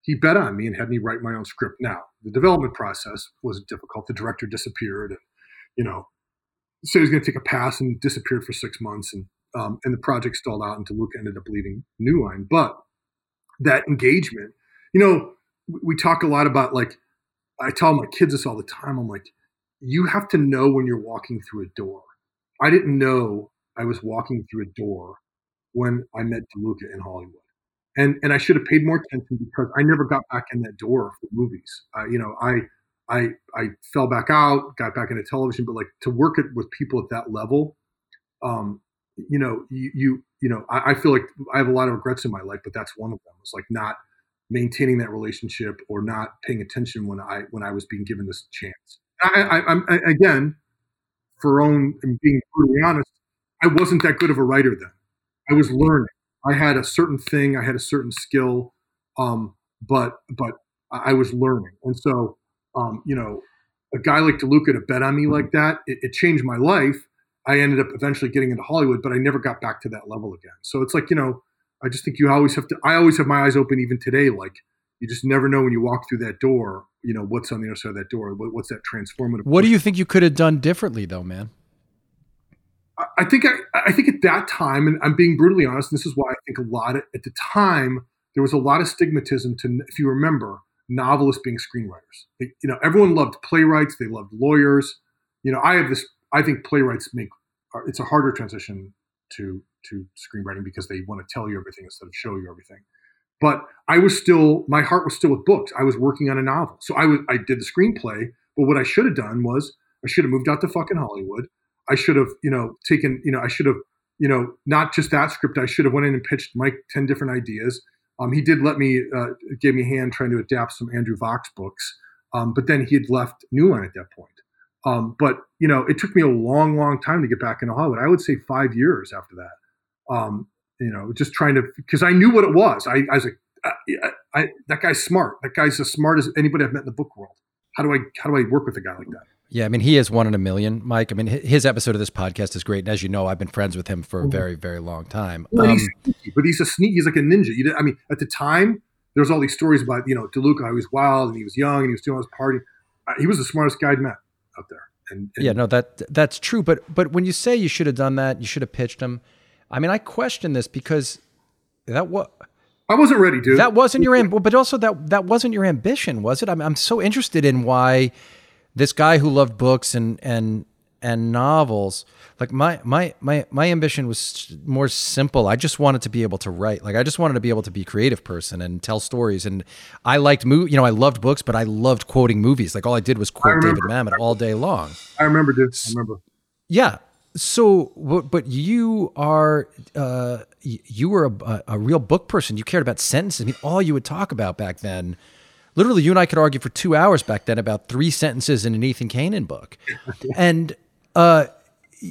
He bet on me and had me write my own script. Now, the development process was difficult. The director disappeared, and you know, said he was going to take a pass and disappeared for six months, and um, and the project stalled out, and DeLuca ended up leaving New Line. But that engagement you know, we talk a lot about like, I tell my kids this all the time. I'm like, you have to know when you're walking through a door. I didn't know I was walking through a door when I met DeLuca in Hollywood. And, and I should have paid more attention because I never got back in that door for movies. Uh, you know, I, I, I fell back out, got back into television, but like to work it with people at that level, um, you know, you, you, you know, I, I feel like I have a lot of regrets in my life, but that's one of them. It's like not maintaining that relationship or not paying attention when I when I was being given this chance. I, I, I again, for own and being brutally honest, I wasn't that good of a writer then. I was learning. I had a certain thing. I had a certain skill, um, but but I was learning, and so um, you know, a guy like DeLuca to bet on me like that, it, it changed my life. I ended up eventually getting into Hollywood, but I never got back to that level again. So it's like you know, I just think you always have to. I always have my eyes open, even today. Like you just never know when you walk through that door. You know what's on the other side of that door. What, what's that transformative? What do you think you could have done differently, though, man? I think I, I think at that time, and I'm being brutally honest, this is why I think a lot of, at the time there was a lot of stigmatism to, if you remember, novelists being screenwriters. They, you know, everyone loved playwrights, they loved lawyers. You know, I have this. I think playwrights make it's a harder transition to to screenwriting because they want to tell you everything instead of show you everything. But I was still, my heart was still with books. I was working on a novel, so I was I did the screenplay. But what I should have done was I should have moved out to fucking Hollywood. I should have, you know, taken, you know, I should have, you know, not just that script. I should have went in and pitched Mike ten different ideas. Um, he did let me, uh, gave me a hand trying to adapt some Andrew Vachss books, um, but then he had left New Line at that point. Um, but you know, it took me a long, long time to get back into Hollywood. I would say five years after that. Um, you know, just trying to because I knew what it was. I, I was like, I, I, that guy's smart. That guy's as smart as anybody I've met in the book world. How do I how do I work with a guy like that? Yeah, I mean, he is one in a million, Mike. I mean, his episode of this podcast is great, and as you know, I've been friends with him for a mm-hmm. very, very long time. Well, um, he's sneaky, but he's a sneak. He's like a ninja. You, I mean, at the time, there was all these stories about you know DeLuca, he was wild and he was young and he was doing all his party. Uh, he was the smartest guy I'd met out there. And, and, yeah, no, that that's true. But but when you say you should have done that, you should have pitched him. I mean, I question this because that what I wasn't ready, dude. That wasn't your ambition, but also that that wasn't your ambition, was it? I'm I'm so interested in why this guy who loved books and and and novels like my my my my ambition was more simple. I just wanted to be able to write. Like i just wanted to be able to be a creative person and tell stories. And i liked movie you know i loved books but i loved quoting movies. Like all i did was quote david mamet all day long. I remember dude. I remember. Yeah so but you are uh you were a, a real book person you cared about sentences i mean all you would talk about back then literally you and I could argue for two hours back then about three sentences in an Ethan Canin book. and uh,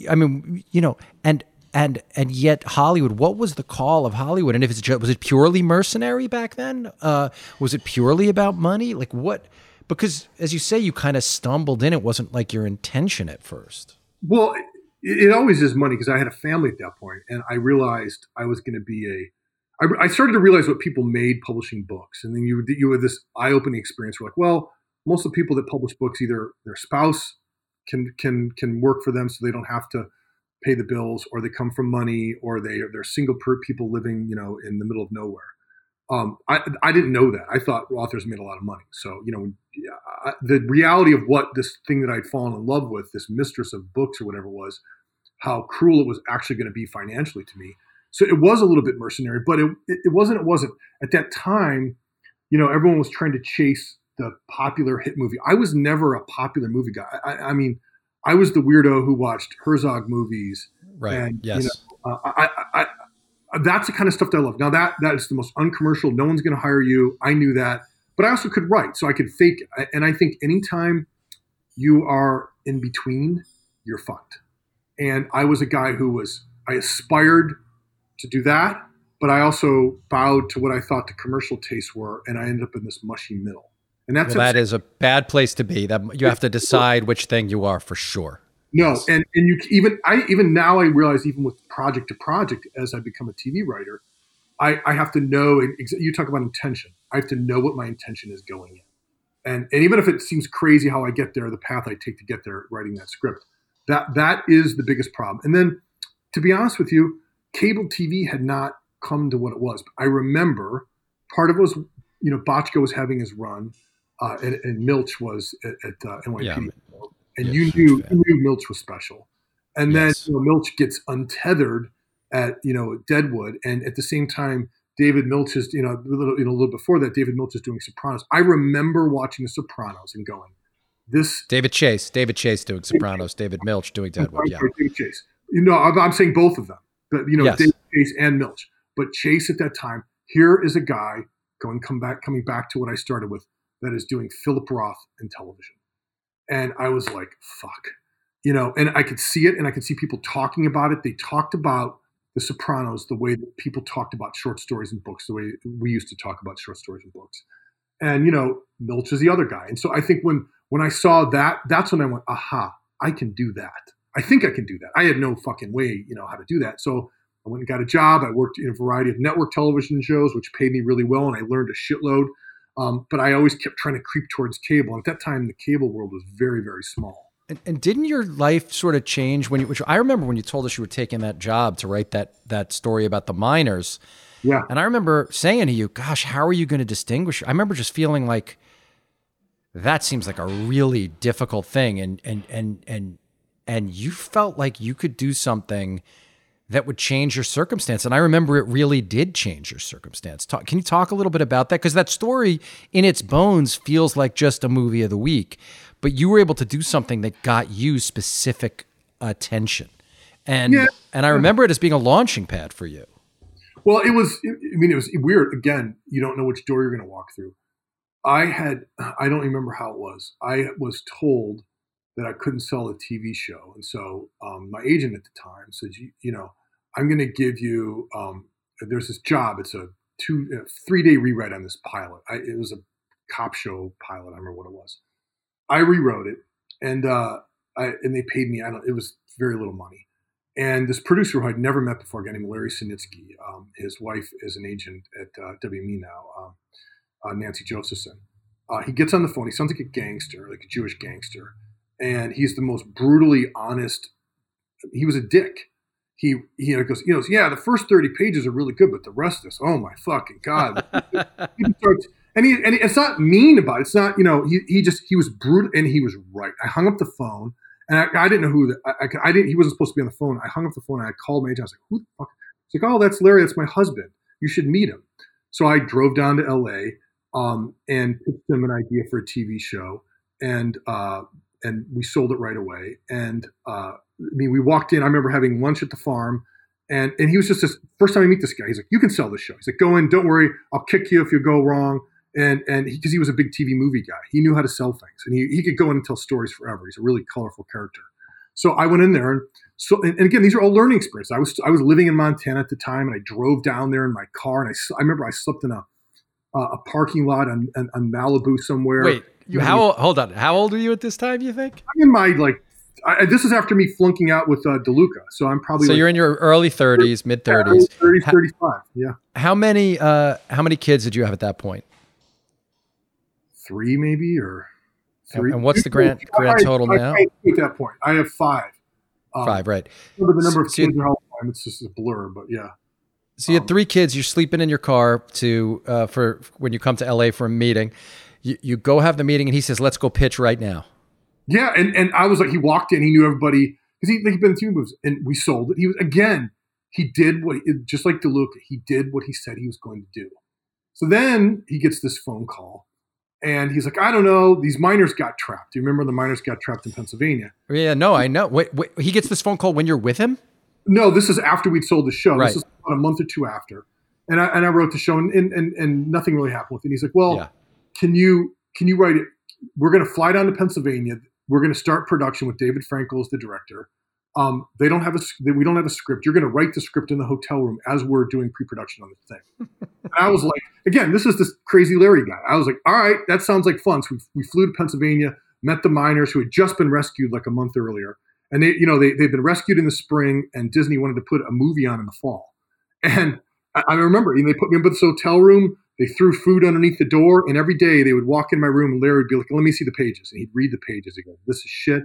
I mean, you know, and and and yet Hollywood. What was the call of Hollywood? And if it's just, was it purely mercenary back then? Uh, was it purely about money? Like what? Because as you say, you kind of stumbled in. It wasn't like your intention at first. Well, it, it always is money because I had a family at that point, and I realized I was going to be a I, I, started to realize what people made publishing books, and then you you had this eye opening experience. Where like, well, most of the people that publish books either their spouse can can can work for them, so they don't have to pay the bills, or they come from money, or they they're single people living, you know, in the middle of nowhere. Um, I I didn't know that. I thought authors made a lot of money. So you know, I, the reality of what this thing that I'd fallen in love with, this mistress of books or whatever it was, how cruel it was actually going to be financially to me so it was a little bit mercenary, but it, it wasn't. It wasn't at that time. You know, everyone was trying to chase the popular hit movie. I was never a popular movie guy. I, I mean, I was the weirdo who watched Herzog movies. Right. And, yes. You know, uh, I, I, I, that's the kind of stuff that I love. Now that that is the most uncommercial. No one's going to hire you. I knew that, but I also could write, so I could fake. It. And I think anytime you are in between, you're fucked. And I was a guy who was. I aspired to do that, but I also bowed to what I thought the commercial tastes were, and I ended up in this mushy middle. And that's well, that is a bad place to be. That you have to decide which thing you are for sure. No, yes. and and you even I even now I realize even with project to project as I become a TV writer, I I have to know. You talk about intention. I have to know what my intention is going in, and and even if it seems crazy how I get there, the path I take to get there, writing that script, that that is the biggest problem. And then, to be honest with you, cable TV had not come to what it was. I remember part of it was, you know, Bochco was having his run, uh, and, and, Milch was at, at uh, NYPD, yeah. and you knew you knew Milch was special. And yes. then you know, Milch gets untethered at you know Deadwood, and at the same time, David Milch is you know a little you know a little before that, David Milch is doing Sopranos. I remember watching The Sopranos and going, "This." David Chase, David Chase doing Sopranos, David Milch doing Deadwood. Yeah, David Chase. You know, I'm, I'm saying both of them but you know, yes. Chase and Milch. But Chase at that time, here is a guy going come back coming back to what I started with that is doing Philip Roth in television. And I was like, fuck. You know, and I could see it and I could see people talking about it. They talked about The Sopranos the way that people talked about short stories and books, the way we used to talk about short stories and books. And you know, Milch is the other guy. And so I think when when I saw that, that's when I went, aha, I can do that. I think I can do that. I had no fucking way, you know, how to do that. So I went and got a job. I worked in a variety of network television shows, which paid me really well, and I learned a shitload. Um, but I always kept trying to creep towards cable. And at that time, the cable world was very, very small. And, and, didn't your life sort of change when you? Which I remember when you told us you were taking that job to write that that story about the miners. Yeah. And I remember saying to you, "Gosh, how are you going to distinguish?" I remember just feeling like that seems like a really difficult thing, and and and and and you felt like you could do something that would change your circumstance. And I remember it really did change your circumstance. Talk, can you talk a little bit about that? Because that story in its bones feels like just a movie of the week, but you were able to do something that got you specific attention. And yeah. and I remember it as being a launching pad for you. Well, it was. I mean, it was weird. Again, you don't know which door you're going to walk through. I had. I don't remember how it was. I was told that I couldn't sell a TV show. And so um, my agent at the time said, you, you know, I'm going to give you, um, there's this job. It's a two, three day rewrite on this pilot. I, it was a cop show pilot. I remember what it was. I rewrote it and, uh, I, and they paid me, I don't, it was very little money. And this producer who I'd never met before, a guy named Larry Sanitsky, um, his wife is an agent at uh, WME now, um, uh, Nancy Josephson. Uh, he gets on the phone. He sounds like a gangster, like a Jewish gangster and he's the most brutally honest. He was a dick. He he goes, you know, yeah, the first thirty pages are really good, but the rest of this, oh my fucking god! he starts, and he and it's not mean about it. It's not, you know, he he just he was brutal, and he was right. I hung up the phone, and I, I didn't know who the, I, I, didn't. He wasn't supposed to be on the phone. I hung up the phone, and I called my agent. I was like, who the fuck? He's like, oh, that's Larry. That's my husband. You should meet him. So I drove down to L.A. Um, and pitched him an idea for a TV show, and uh, and we sold it right away. And uh, I mean, we walked in. I remember having lunch at the farm, and and he was just this first time I meet this guy. He's like, "You can sell this show." He's like, "Go in, don't worry, I'll kick you if you go wrong." And and because he, he, was a big TV movie guy, he knew how to sell things, and he, he could go in and tell stories forever. He's a really colorful character. So I went in there, and so and, and again, these are all learning experiences. I was I was living in Montana at the time, and I drove down there in my car, and I I remember I slept in a a parking lot on, on, on Malibu somewhere. Wait, you how old, hold on? How old are you at this time? You think? I'm in my like. I, this is after me flunking out with uh, DeLuca, so I'm probably. So like, you're in your early 30s, mid 30s, 30, 35. Yeah. How many? Uh, how many kids did you have at that point? Three, maybe, or three. And what's the grand grand total I, now? I, at that point, I have five. Um, five, right? Remember the number of so kids time. It's just a blur, but yeah. So you had um, three kids. You're sleeping in your car to uh, for when you come to LA for a meeting you, you go have the meeting and he says, let's go pitch right now. Yeah. And, and I was like, he walked in, he knew everybody because he, he'd been two moves and we sold it. He was, again, he did what, just like DeLuca, he did what he said he was going to do. So then he gets this phone call and he's like, I don't know, these miners got trapped. Do you remember the miners got trapped in Pennsylvania? Yeah, no, I know. Wait, wait, he gets this phone call when you're with him? No, this is after we'd sold the show. Right. This is about a month or two after. And I, and I wrote the show and, and, and nothing really happened with it. And he's like, well, yeah can you can you write it? We're going to fly down to Pennsylvania. We're going to start production with David Frankel as the director. Um, they don't have a we don't have a script. You're going to write the script in the hotel room as we're doing pre-production on the thing. and I was like, again, this is this crazy Larry guy. I was like, all right, that sounds like fun. So we, we flew to Pennsylvania, met the miners who had just been rescued like a month earlier, and they, you know, they they've been rescued in the spring, and Disney wanted to put a movie on in the fall. And I, I remember, you know, they put me in this hotel room they threw food underneath the door, and every day they would walk in my room, and Larry would be like, "Let me see the pages," and he'd read the pages. He'd go, "This is shit.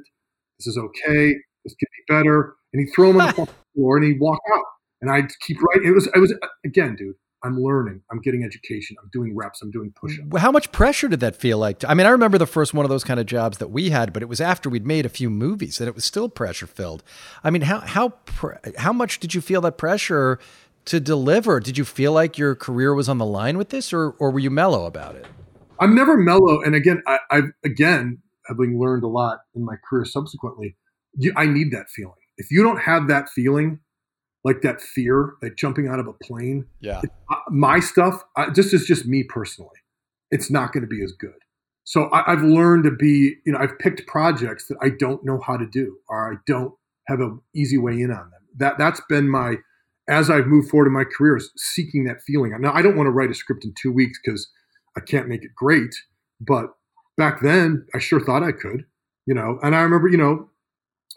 This is okay. This could be better." And he'd throw them on the floor, and he'd walk out. And I'd keep writing. It was, it was again, dude. I'm learning. I'm getting education. I'm doing reps. I'm doing push-ups. How much pressure did that feel like? I mean, I remember the first one of those kind of jobs that we had, but it was after we'd made a few movies, and it was still pressure filled. I mean, how how how much did you feel that pressure to deliver. Did you feel like your career was on the line with this, or or were you mellow about it? I'm never mellow, and again, I, I've again having learned a lot in my career subsequently. You, I need that feeling. If you don't have that feeling, like that fear, like jumping out of a plane, yeah, it, uh, my stuff. I, this is just me personally. It's not going to be as good. So I, I've learned to be, you know, I've picked projects that I don't know how to do, or I don't have an easy way in on them. That that's been my as I've moved forward in my career, is seeking that feeling. Now, I don't want to write a script in two weeks because I can't make it great. But back then, I sure thought I could, you know. And I remember, you know,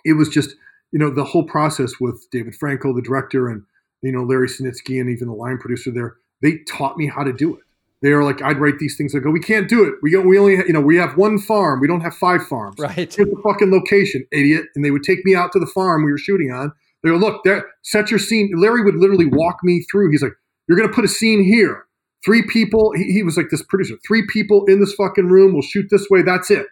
it was just, you know, the whole process with David Frankel, the director, and you know Larry Sanitsky, and even the line producer there. They taught me how to do it. they are like, I'd write these things. I go, we can't do it. We go, we only, you know, we have one farm. We don't have five farms. Right. Here's the fucking location, idiot. And they would take me out to the farm we were shooting on. They go, look, there, set your scene. Larry would literally walk me through. He's like, you're going to put a scene here. Three people. He, he, was like this producer. Three people in this fucking room. We'll shoot this way. That's it.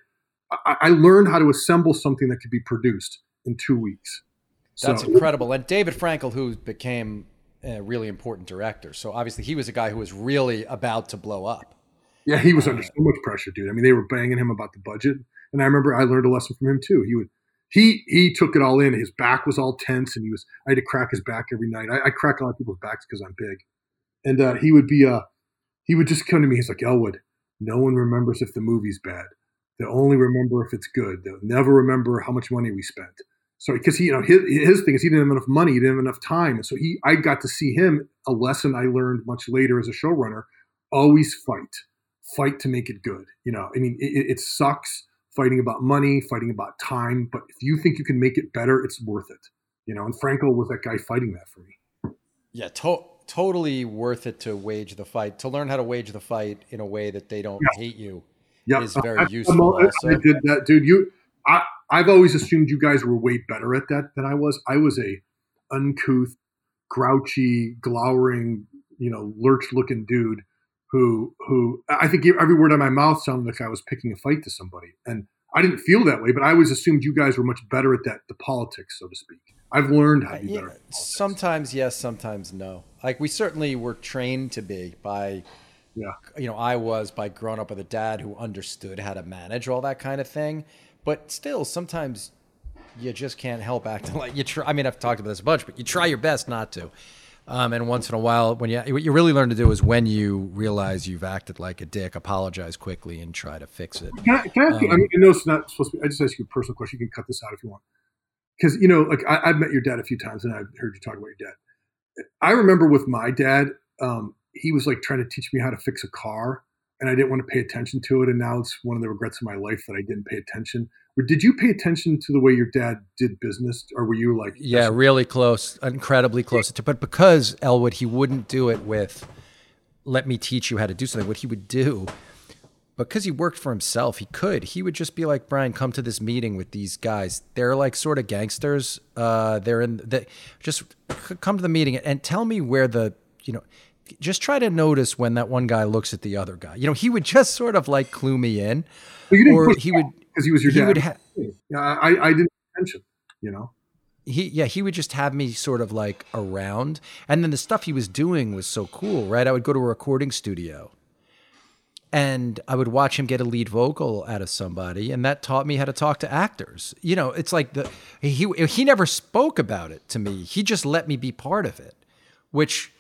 I, I learned how to assemble something that could be produced in two weeks. That's so, incredible. And David Frankel, who became a really important director. So obviously he was a guy who was really about to blow up. Yeah, he was uh, under so much pressure, dude. I mean, they were banging him about the budget, and I remember I learned a lesson from him too. He would he he took it all in. His back was all tense, and he was I had to crack his back every night. I, I crack a lot of people's backs because I'm big, and uh, he would be uh he would just come to me. He's like Elwood. No one remembers if the movie's bad. They'll only remember if it's good. They'll never remember how much money we spent. So because he, you know, his, his thing is he didn't have enough money, he didn't have enough time, and so he, I got to see him a lesson I learned much later as a showrunner: always fight, fight to make it good. You know, I mean, it, it sucks fighting about money, fighting about time, but if you think you can make it better, it's worth it. You know, and Frankel was that guy fighting that for me. Yeah, to- totally worth it to wage the fight, to learn how to wage the fight in a way that they don't yeah. hate you. Yeah, is very I, useful. I, I did that, dude. You, I, I've always assumed you guys were way better at that than I was. I was a uncouth, grouchy, glowering, you know, lurch-looking dude who who I think every word on my mouth sounded like I was picking a fight to somebody, and I didn't feel that way. But I always assumed you guys were much better at that, the politics, so to speak. I've learned how to uh, be yeah, better. Sometimes yes, sometimes no. Like we certainly were trained to be by yeah. You know, I was by growing up with a dad who understood how to manage all that kind of thing. But still, sometimes you just can't help acting like you try. I mean, I've talked about this a bunch, but you try your best not to. Um, and once in a while, when you what you really learn to do is when you realize you've acted like a dick, apologize quickly and try to fix it. Can I, can I ask um, you? I, mean, I know it's not supposed to be. I just ask you a personal question. You can cut this out if you want, because you know, like I, have met your dad a few times, and I've heard you talk about your dad. I remember with my dad, um, he was like trying to teach me how to fix a car, and I didn't want to pay attention to it. And now it's one of the regrets of my life that I didn't pay attention. Did you pay attention to the way your dad did business, or were you like? Yeah, really close, incredibly close to. But because Elwood, he wouldn't do it with, "Let me teach you how to do something." What he would do, because he worked for himself, he could. He would just be like, "Brian, come to this meeting with these guys. They're like sort of gangsters. Uh, they're in the just come to the meeting and tell me where the you know." Just try to notice when that one guy looks at the other guy. You know, he would just sort of like clue me in, or he would because he was your he dad. Would ha- yeah, I, I didn't mention, You know, he yeah he would just have me sort of like around, and then the stuff he was doing was so cool, right? I would go to a recording studio. And I would watch him get a lead vocal out of somebody, and that taught me how to talk to actors. You know, it's like the he he never spoke about it to me. He just let me be part of it, which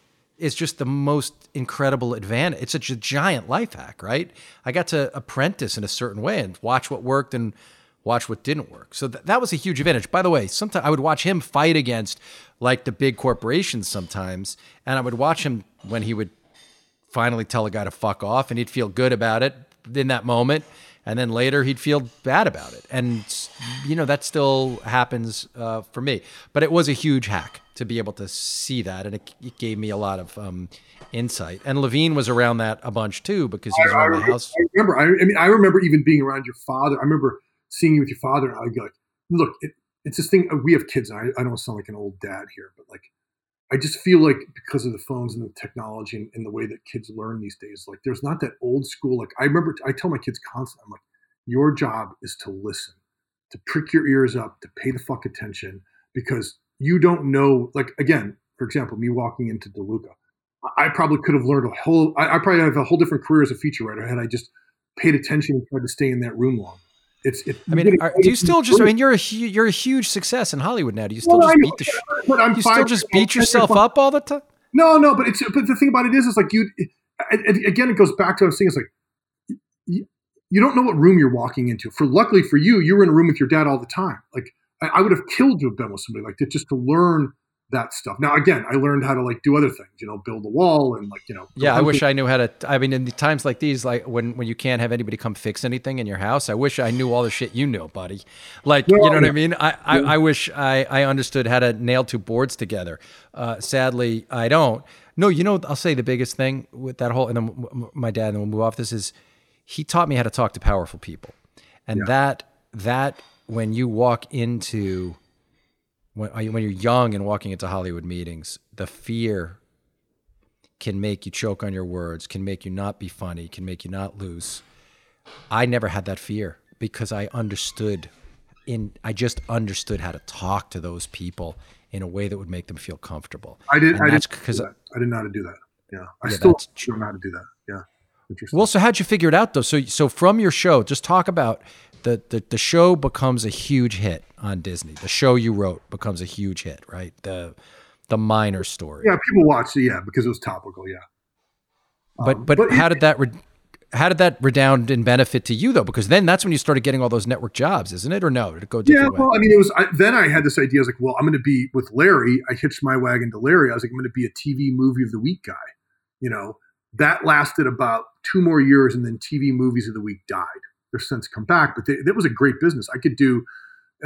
is just the most incredible advantage. It's such a giant life hack, right? I got to apprentice in a certain way and watch what worked and watch what didn't work. So th- that was a huge advantage. By the way, sometimes I would watch him fight against like the big corporations sometimes, and I would watch him when he would finally tell a guy to fuck off, and he'd feel good about it in that moment, and then later he'd feel bad about it, and you know that still happens uh, for me. But it was a huge hack to be able to see that, and it, it gave me a lot of um, insight. And Levien was around that a bunch too because he was around the house. I remember. I, I, mean, I remember even being around your father. I remember seeing you with your father, and I'd be like, "Look, it, it's this thing. We have kids. I, I don't sound like an old dad here, but like." I just feel like because of the phones and the technology and, and the way that kids learn these days, like there's not that old school. Like I remember, I tell my kids constantly, I'm like, your job is to listen, to prick your ears up, to pay the fuck attention, because you don't know. Like again, for example, me walking into DeLuca, I probably could have learned a whole. I, I probably have a whole different career as a feature writer had I just paid attention and tried to stay in that room long. It's. It, I mean, are, do you still just? I mean, you're a you're a huge success in Hollywood now. Do you still well, just beat the? But I'm you still just beat yourself up all the time. No, no, but it's but the thing about it is, it's like you. Again, it goes back to I was saying. It's like you, you don't know what room you're walking into. For luckily for you, you were in a room with your dad all the time. Like I, I would have killed to have been with somebody like that just to learn that stuff. Now, again, I learned how to like do other things, you know, build a wall and like, you know. Yeah, I wish I knew how to. I mean, in times like these, like when when you can't have anybody come fix anything in your house, I wish I knew all the shit you know, buddy. Like, you know what I mean? I, I, I, wish I, I understood how to nail two boards together. Uh, sadly, I don't. No, you know, I'll say the biggest thing with that whole, and then my dad, and we'll move off this is he taught me how to talk to powerful people. And yeah. that, that when you walk into when uh, when you're young and walking into Hollywood meetings, the fear can make you choke on your words, can make you not be funny, can make you not loose. I never had that fear because I understood in I just understood how to talk to those people in a way that would make them feel comfortable. I did. And I did because I didn't know how to do that. Yeah, I yeah, still don't know how to do that. Yeah. Well, so how'd you figure it out though? So, so from your show, just talk about the, the the show becomes a huge hit on Disney. The show you wrote becomes a huge hit, right? The the minor story. Yeah, people watched it, yeah, because it was topical, yeah. But um, but, but, how it, did that re- how did that redound in benefit to you though? Because then that's when you started getting all those network jobs, isn't it? Or no? Did it go Yeah, well, way? I mean, it was. I, then I had this idea. I was like, well, I'm going to be with Larry. I hitched my wagon to Larry. I was like, I'm going to be a TV movie of the week guy. You know, that lasted about two more years, and then TV movies of the week died. They're since come back, but that was a great business. I could do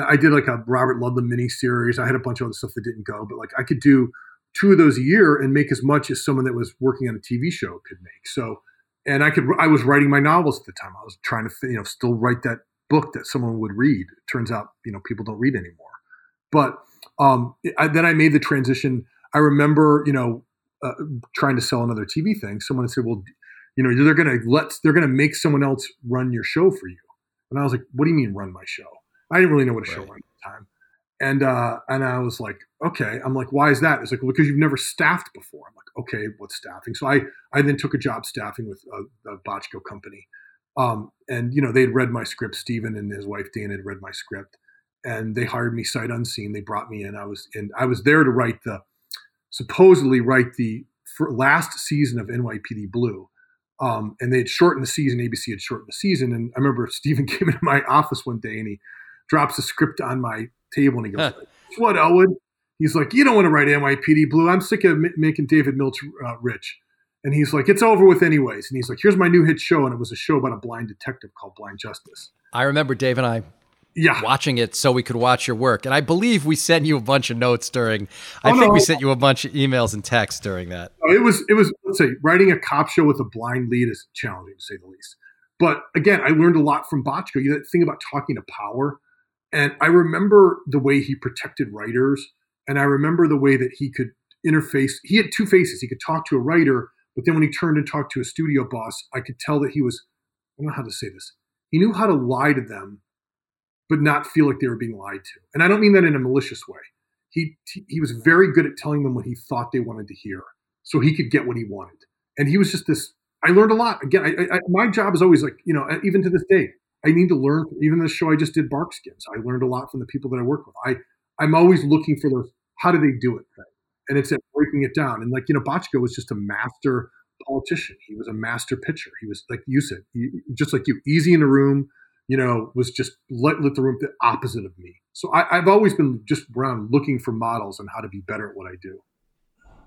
I did like a Robert Ludlum mini series. I had a bunch of other stuff that didn't go, but like I could do two of those a year and make as much as someone that was working on a TV show could make. So, and I could, I was writing my novels at the time. I was trying to, you know, still write that book that someone would read. It turns out, you know, people don't read anymore. But um, I, then I made the transition. I remember, you know, uh, trying to sell another TV thing. Someone said, "Well, you know, they're going to let they're going to make someone else run your show for you." And I was like, "What do you mean run my show?" I didn't really know what a show was at the time. And uh, and I was like, okay. I'm like, why is that? It's like, well, because you've never staffed before. I'm like, okay, what's staffing? So I I then took a job staffing with a, a Bochco company, um, and you know they had read my script. Steven and his wife Dan had read my script, and they hired me sight unseen. They brought me in. I was in. I was there to write the supposedly write the last season of NYPD Blue. Um, and they had shortened the season. ABC had shortened the season, and I remember Steven came into my office one day and he drops a script on my table and he goes, huh. "What, Elwood?" He's like, "You don't want to write NYPD Blue. I'm sick of m- making David Milch uh, rich." And he's like, "It's over with, anyways." And he's like, "Here's my new hit show," and it was a show about a blind detective called Blind Justice. I remember Dave and I yeah. watching it so we could watch your work. And I believe we sent you a bunch of notes during. I oh, think no. we sent you a bunch of emails and texts during that. It was it was let's say writing a cop show with a blind lead is challenging to say the least. But again, I learned a lot from Bochco. You know, that thing about talking to power. And I remember the way he protected writers, and I remember the way that he could interface. He had two faces. He could talk to a writer, but then when he turned and talked to a studio boss, I could tell that he was, I don't know how to say this. He knew how to lie to them, but not feel like they were being lied to. And I don't mean that in a malicious way. He, he was very good at telling them what he thought they wanted to hear so he could get what he wanted. And he was just this, I learned a lot. Again, I, I, my job is always like, you know, uh, even to this day, I need to learn. Even the show I just did, Barkskins, I learned a lot from the people that I work with. I I'm always looking for those. How do they do it? Thing. And it's at breaking it down. And like you know, Bochco was just a master politician. He was a master pitcher. He was like you said, he, just like you, easy in a room. You know, was just lit, let the room the opposite of me. So I, I've always been just around looking for models on how to be better at what I do.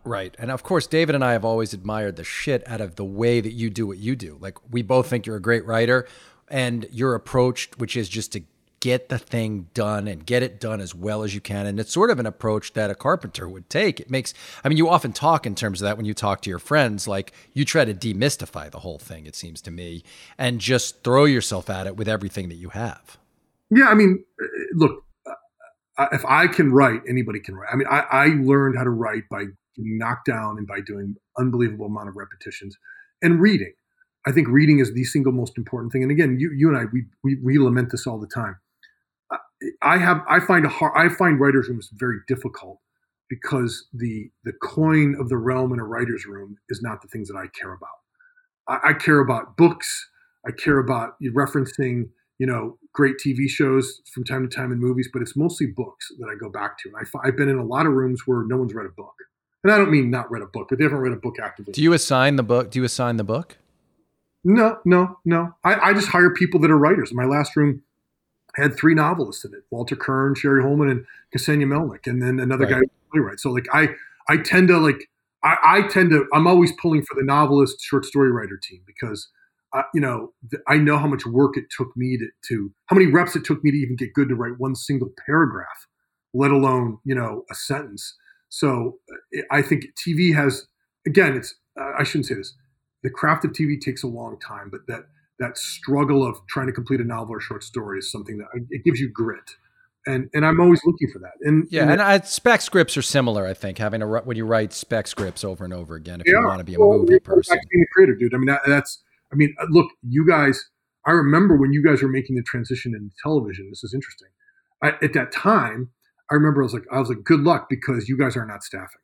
Right. And of course, David and I have always admired the shit out of the way that you do what you do. Like, we both think you're a great writer and your approach, which is just to get the thing done and get it done as well as you can. And it's sort of an approach that a carpenter would take. It makes, I mean, you often talk in terms of that when you talk to your friends, like you try to demystify the whole thing, it seems to me, and just throw yourself at it with everything that you have. Yeah. I mean, look, if I can write, anybody can write. I mean, I, I learned how to write by getting knocked down and by doing unbelievable amount of repetitions and reading. I think reading is the single most important thing. And again, you you and I we we, we lament this all the time. I have I find a hard I find writers' rooms very difficult because the the coin of the realm in a writer's room is not the things that I care about. I, I care about books. I care about referencing you know great TV shows from time to time in movies, but it's mostly books that I go back to. And I, I've been in a lot of rooms where no one's read a book, and I don't mean not read a book, but they haven't read a book actively. Do you assign the book? Do you assign the book? No, no, no. I, I just hire people that are writers. My last room had three novelists in it: Walter Kirn, Sheri Holman, and Ksenia Melnik, and then another right. guy playwright. So like I I tend to like I, I tend to I'm always pulling for the novelist short story writer team because uh, you know I know how much work it took me to, to how many reps it took me to even get good to write one single paragraph, let alone you know a sentence. So uh, I think TV has again it's uh, I shouldn't say this the craft of TV takes a long time, but that that struggle of trying to complete a novel or short story is something that it gives you grit and and I'm always looking for that. And yeah, and, and I, spec scripts are similar. I think having a when you write spec scripts over and over again if you want to be a well, movie person. Being a creator, dude. I mean, that, that's. I mean, uh, look, you guys. I remember when you guys were making the transition into television. This is interesting. I, at that time, I remember I was like, I was like, good luck because you guys are not staffing.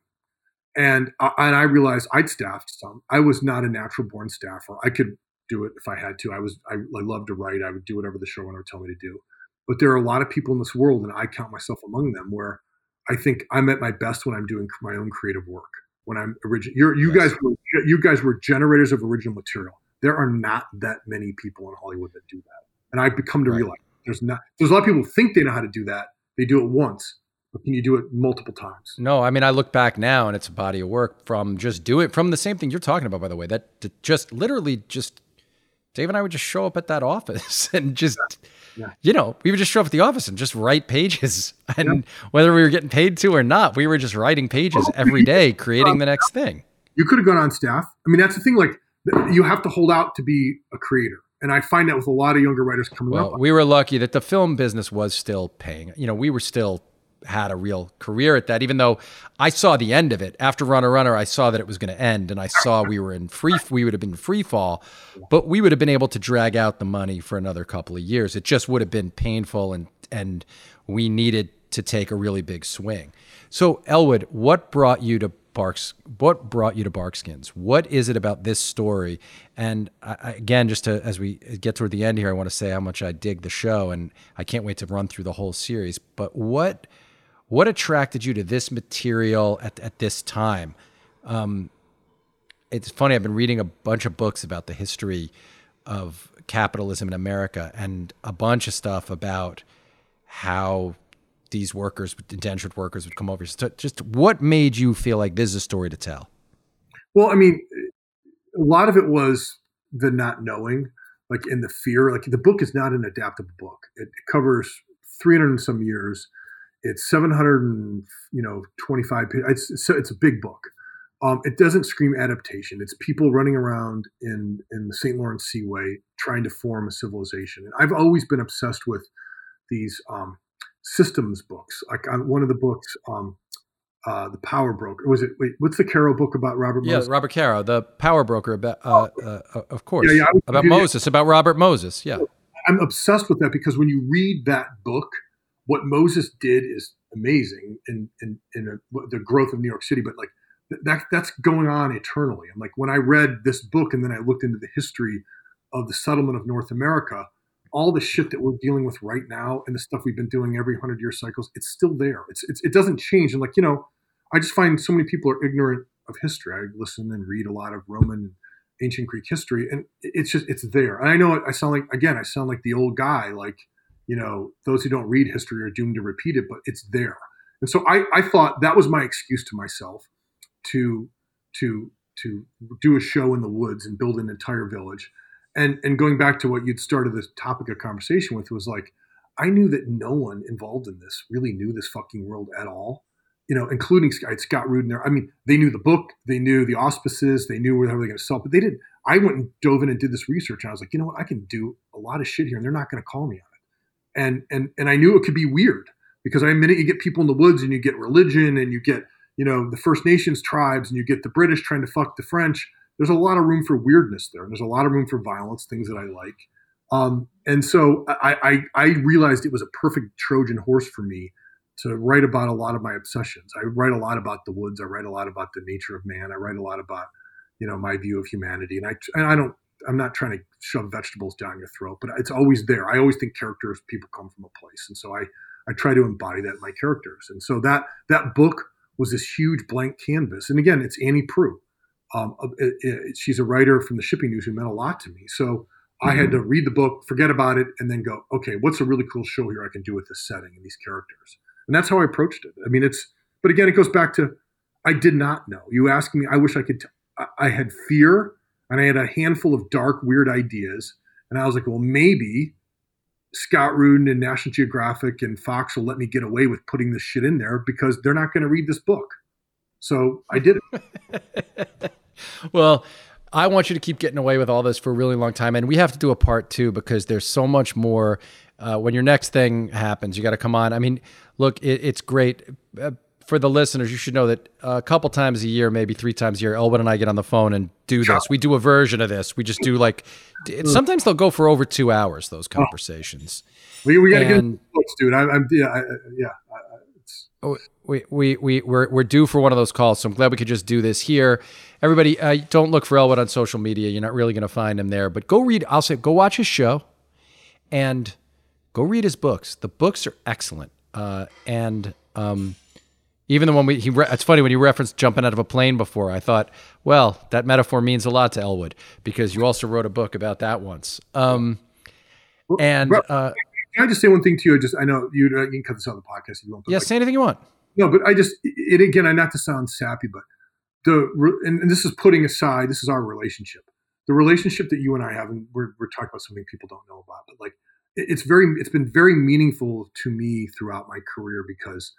And I, and I realized I'd staffed some. I was not a natural born staffer. I could do it if I had to. I was I, I loved to write. I would do whatever the showrunner would tell me to do but there are a lot of people in this world, and I count myself among them, where I think I'm at my best when I'm doing my own creative work. When I'm original, you yes. guys were you guys were generators of original material. There are not that many people in Hollywood that do that, and I've become to right. realize there's not. There's a lot of people who think they know how to do that. They do it once, but can you do it multiple times? No, I mean I look back now, and it's a body of work from just do it from the same thing you're talking about. By the way, that just literally just Dave and I would just show up at that office and just. Yeah yeah. you know, we would just show up at the office and just write pages. And yeah. whether we were getting paid to or not, we were just writing pages oh, every day, creating the next thing. You could have gone on staff. I mean, that's the thing. Like, you have to hold out to be a creator. And I find that with a lot of younger writers coming well, up. We were lucky that the film business was still paying. You know, we were still had a real career at that, even though I saw the end of it. After Runner Runner, I saw that it was going to end and I saw we were in free, we would have been free fall, but we would have been able to drag out the money for another couple of years. It just would have been painful and, and we needed to take a really big swing. So Elwood, what brought you to Barks? What brought you to Barkskins? What is it about this story? And I, again, just to, as we get toward the end here, I want to say how much I dig the show, and I can't wait to run through the whole series. But what what attracted you to this material at, at this time? Um, it's funny, I've been reading a bunch of books about the history of capitalism in America and a bunch of stuff about how these workers, indentured workers, would come over. Just what made you feel like this is a story to tell? Well, I mean, a lot of it was the not knowing, like in the fear. Like the book is not an adaptable book. It covers 300 and some years it's 700 and you know 25 it's it's, it's a big book um, it doesn't scream adaptation it's people running around in in the st lawrence seaway trying to form a civilization and i've always been obsessed with these um, systems books like on one of the books um, uh, the Power Broker. Was it? Wait, what's the Caro book about Robert? Yeah, Moses? Robert Caro, the Power Broker about, uh, uh, uh of course, yeah, yeah, about Moses, about Robert Moses. Yeah, I'm obsessed with that because when you read that book, what Moses did is amazing in in, in a, the growth of New York City, but like that that's going on eternally. I'm like when I read this book and then I looked into the history of the settlement of North America, all the shit that we're dealing with right now and the stuff we've been doing every hundred year cycles, it's still there. It's, it's it doesn't change. And like you know, I just find so many people are ignorant of history. I listen and read a lot of Roman ancient Greek history, and it's just it's there. And I know I sound like again, I sound like the old guy, like you know, those who don't read history are doomed to repeat it, but it's there. And so I, I thought that was my excuse to myself to to to do a show in the woods and build an entire village. And and going back to what you'd started this topic of conversation with was like, I knew that no one involved in this really knew this fucking world at all. You know, including Scott Rudin there. I mean, they knew the book, they knew the auspices, they knew where they were going to sell, but they didn't. I went and dove in and did this research, and I was like, you know what, I can do a lot of shit here, and they're not going to call me on and and and I knew it could be weird because I minute you get people in the woods and you get religion and you get you know the First Nations tribes and you get the British trying to fuck the French. There's a lot of room for weirdness there. And there's a lot of room for violence, things that I like. Um, and so I, I, I realized it was a perfect Trojan horse for me to write about a lot of my obsessions. I write a lot about the woods. I write a lot about the nature of man. I write a lot about you know my view of humanity. And I and I don't I'm not trying to shove vegetables down your throat, but it's always there. I always think characters, people come from a place, and so I I try to embody that in my characters. And so that that book was this huge blank canvas. And again, it's Annie Proulx. Um, it, it, she's a writer from the Shipping News who meant a lot to me. So. I had to mm-hmm. read the book, forget about it, and then go, okay, what's a really cool show here I can do with this setting and these characters? And that's how I approached it. I mean, it's But again, it goes back to I did not know. You asking me, I wish I could. T- I had fear and I had a handful of dark, weird ideas. And I was like, well, maybe Scott Rudin and National Geographic and Fox will let me get away with putting this shit in there because they're not going to read this book. So I did it. well, I want you to keep getting away with all this for a really long time. And we have to do a part two because there's so much more. Uh, when your next thing happens, you got to come on. I mean, look, it, it's great. Uh, for the listeners, you should know that a couple times a year, maybe three times a year, Elwood and I get on the phone and do this. We do a version of this. We just do like, sometimes they'll go for over two hours. Those conversations. We, we got to get books, dude. I, am yeah, I, yeah. Oh, we we we we're we're due for one of those calls, so I'm glad we could just do this here. Everybody, uh, don't look for Elwood on social media. You're not really going to find him there, but go read. I'll say, go watch his show, and go read his books. The books are excellent, uh, and um, even the one we he re- it's funny when you referenced jumping out of a plane before. I thought, well, that metaphor means a lot to Elwood because you also wrote a book about that once. Um, and uh, can I just say one thing to you? I just I know you, you can cut this on the podcast if you want. Yeah, like, say anything you want. No, but I just it again. I'm not to sound sappy, but the and, and this is putting aside. This is our relationship. The relationship that you and I have, and we're we're talking about something people don't know about, but like it's very it's been very meaningful to me throughout my career because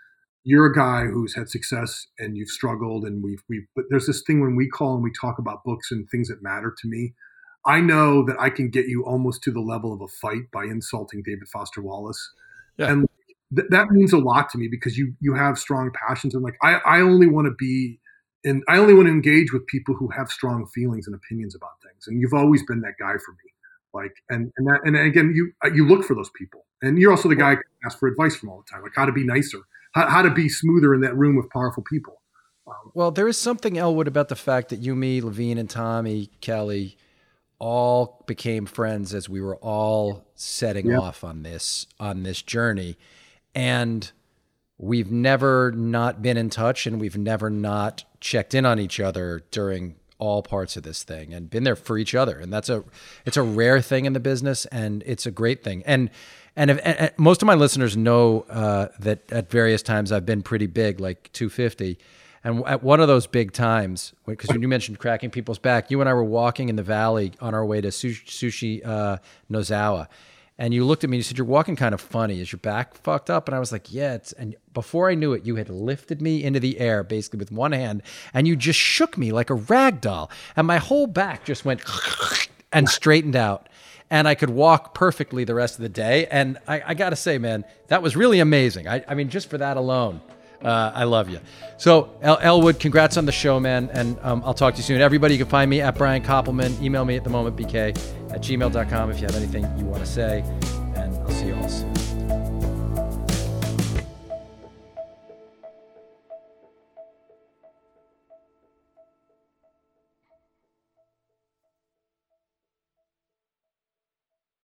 you're a guy who's had success and you've struggled and we've we but there's this thing when we call and we talk about books and things that matter to me. I know that i can get you almost to the level of a fight by insulting david foster wallace. Yeah. and th- that means a lot to me because you you have strong passions and like i i only want to be and i only want to engage with people who have strong feelings and opinions about things. And you've always been that guy for me. Like and and that and again you you look for those people. And you're also the guy I ask for advice from all the time. Like how to be nicer how, how to be smoother in that room with powerful people. Um, well, there is something Elwood about the fact that you, me, Levien, and Tommy Kelly all became friends as we were all setting off on this on this journey, and we've never not been in touch, and we've never not checked in on each other during all parts of this thing and been there for each other. And that's a it's a rare thing in the business and it's a great thing. And and, if, and most of my listeners know uh, that at various times I've been pretty big, like 250. And at one of those big times, because when you mentioned cracking people's back, you and I were walking in the valley on our way to Sushi uh, Nozawa. And you looked at me and you said, You're walking kind of funny. Is your back fucked up? And I was like, Yeah. It's, and before I knew it, you had lifted me into the air basically with one hand and you just shook me like a rag doll. And my whole back just went and straightened out and I could walk perfectly the rest of the day. And I, I got to say, man, that was really amazing. I, I mean, just for that alone, uh, I love you. So, El- Elwood, congrats on the show, man. And um, I'll talk to you soon. Everybody, you can find me at Brian Koppelman. Email me at the moment, bk at gmail.com if you have anything you want to say. And I'll see you all soon.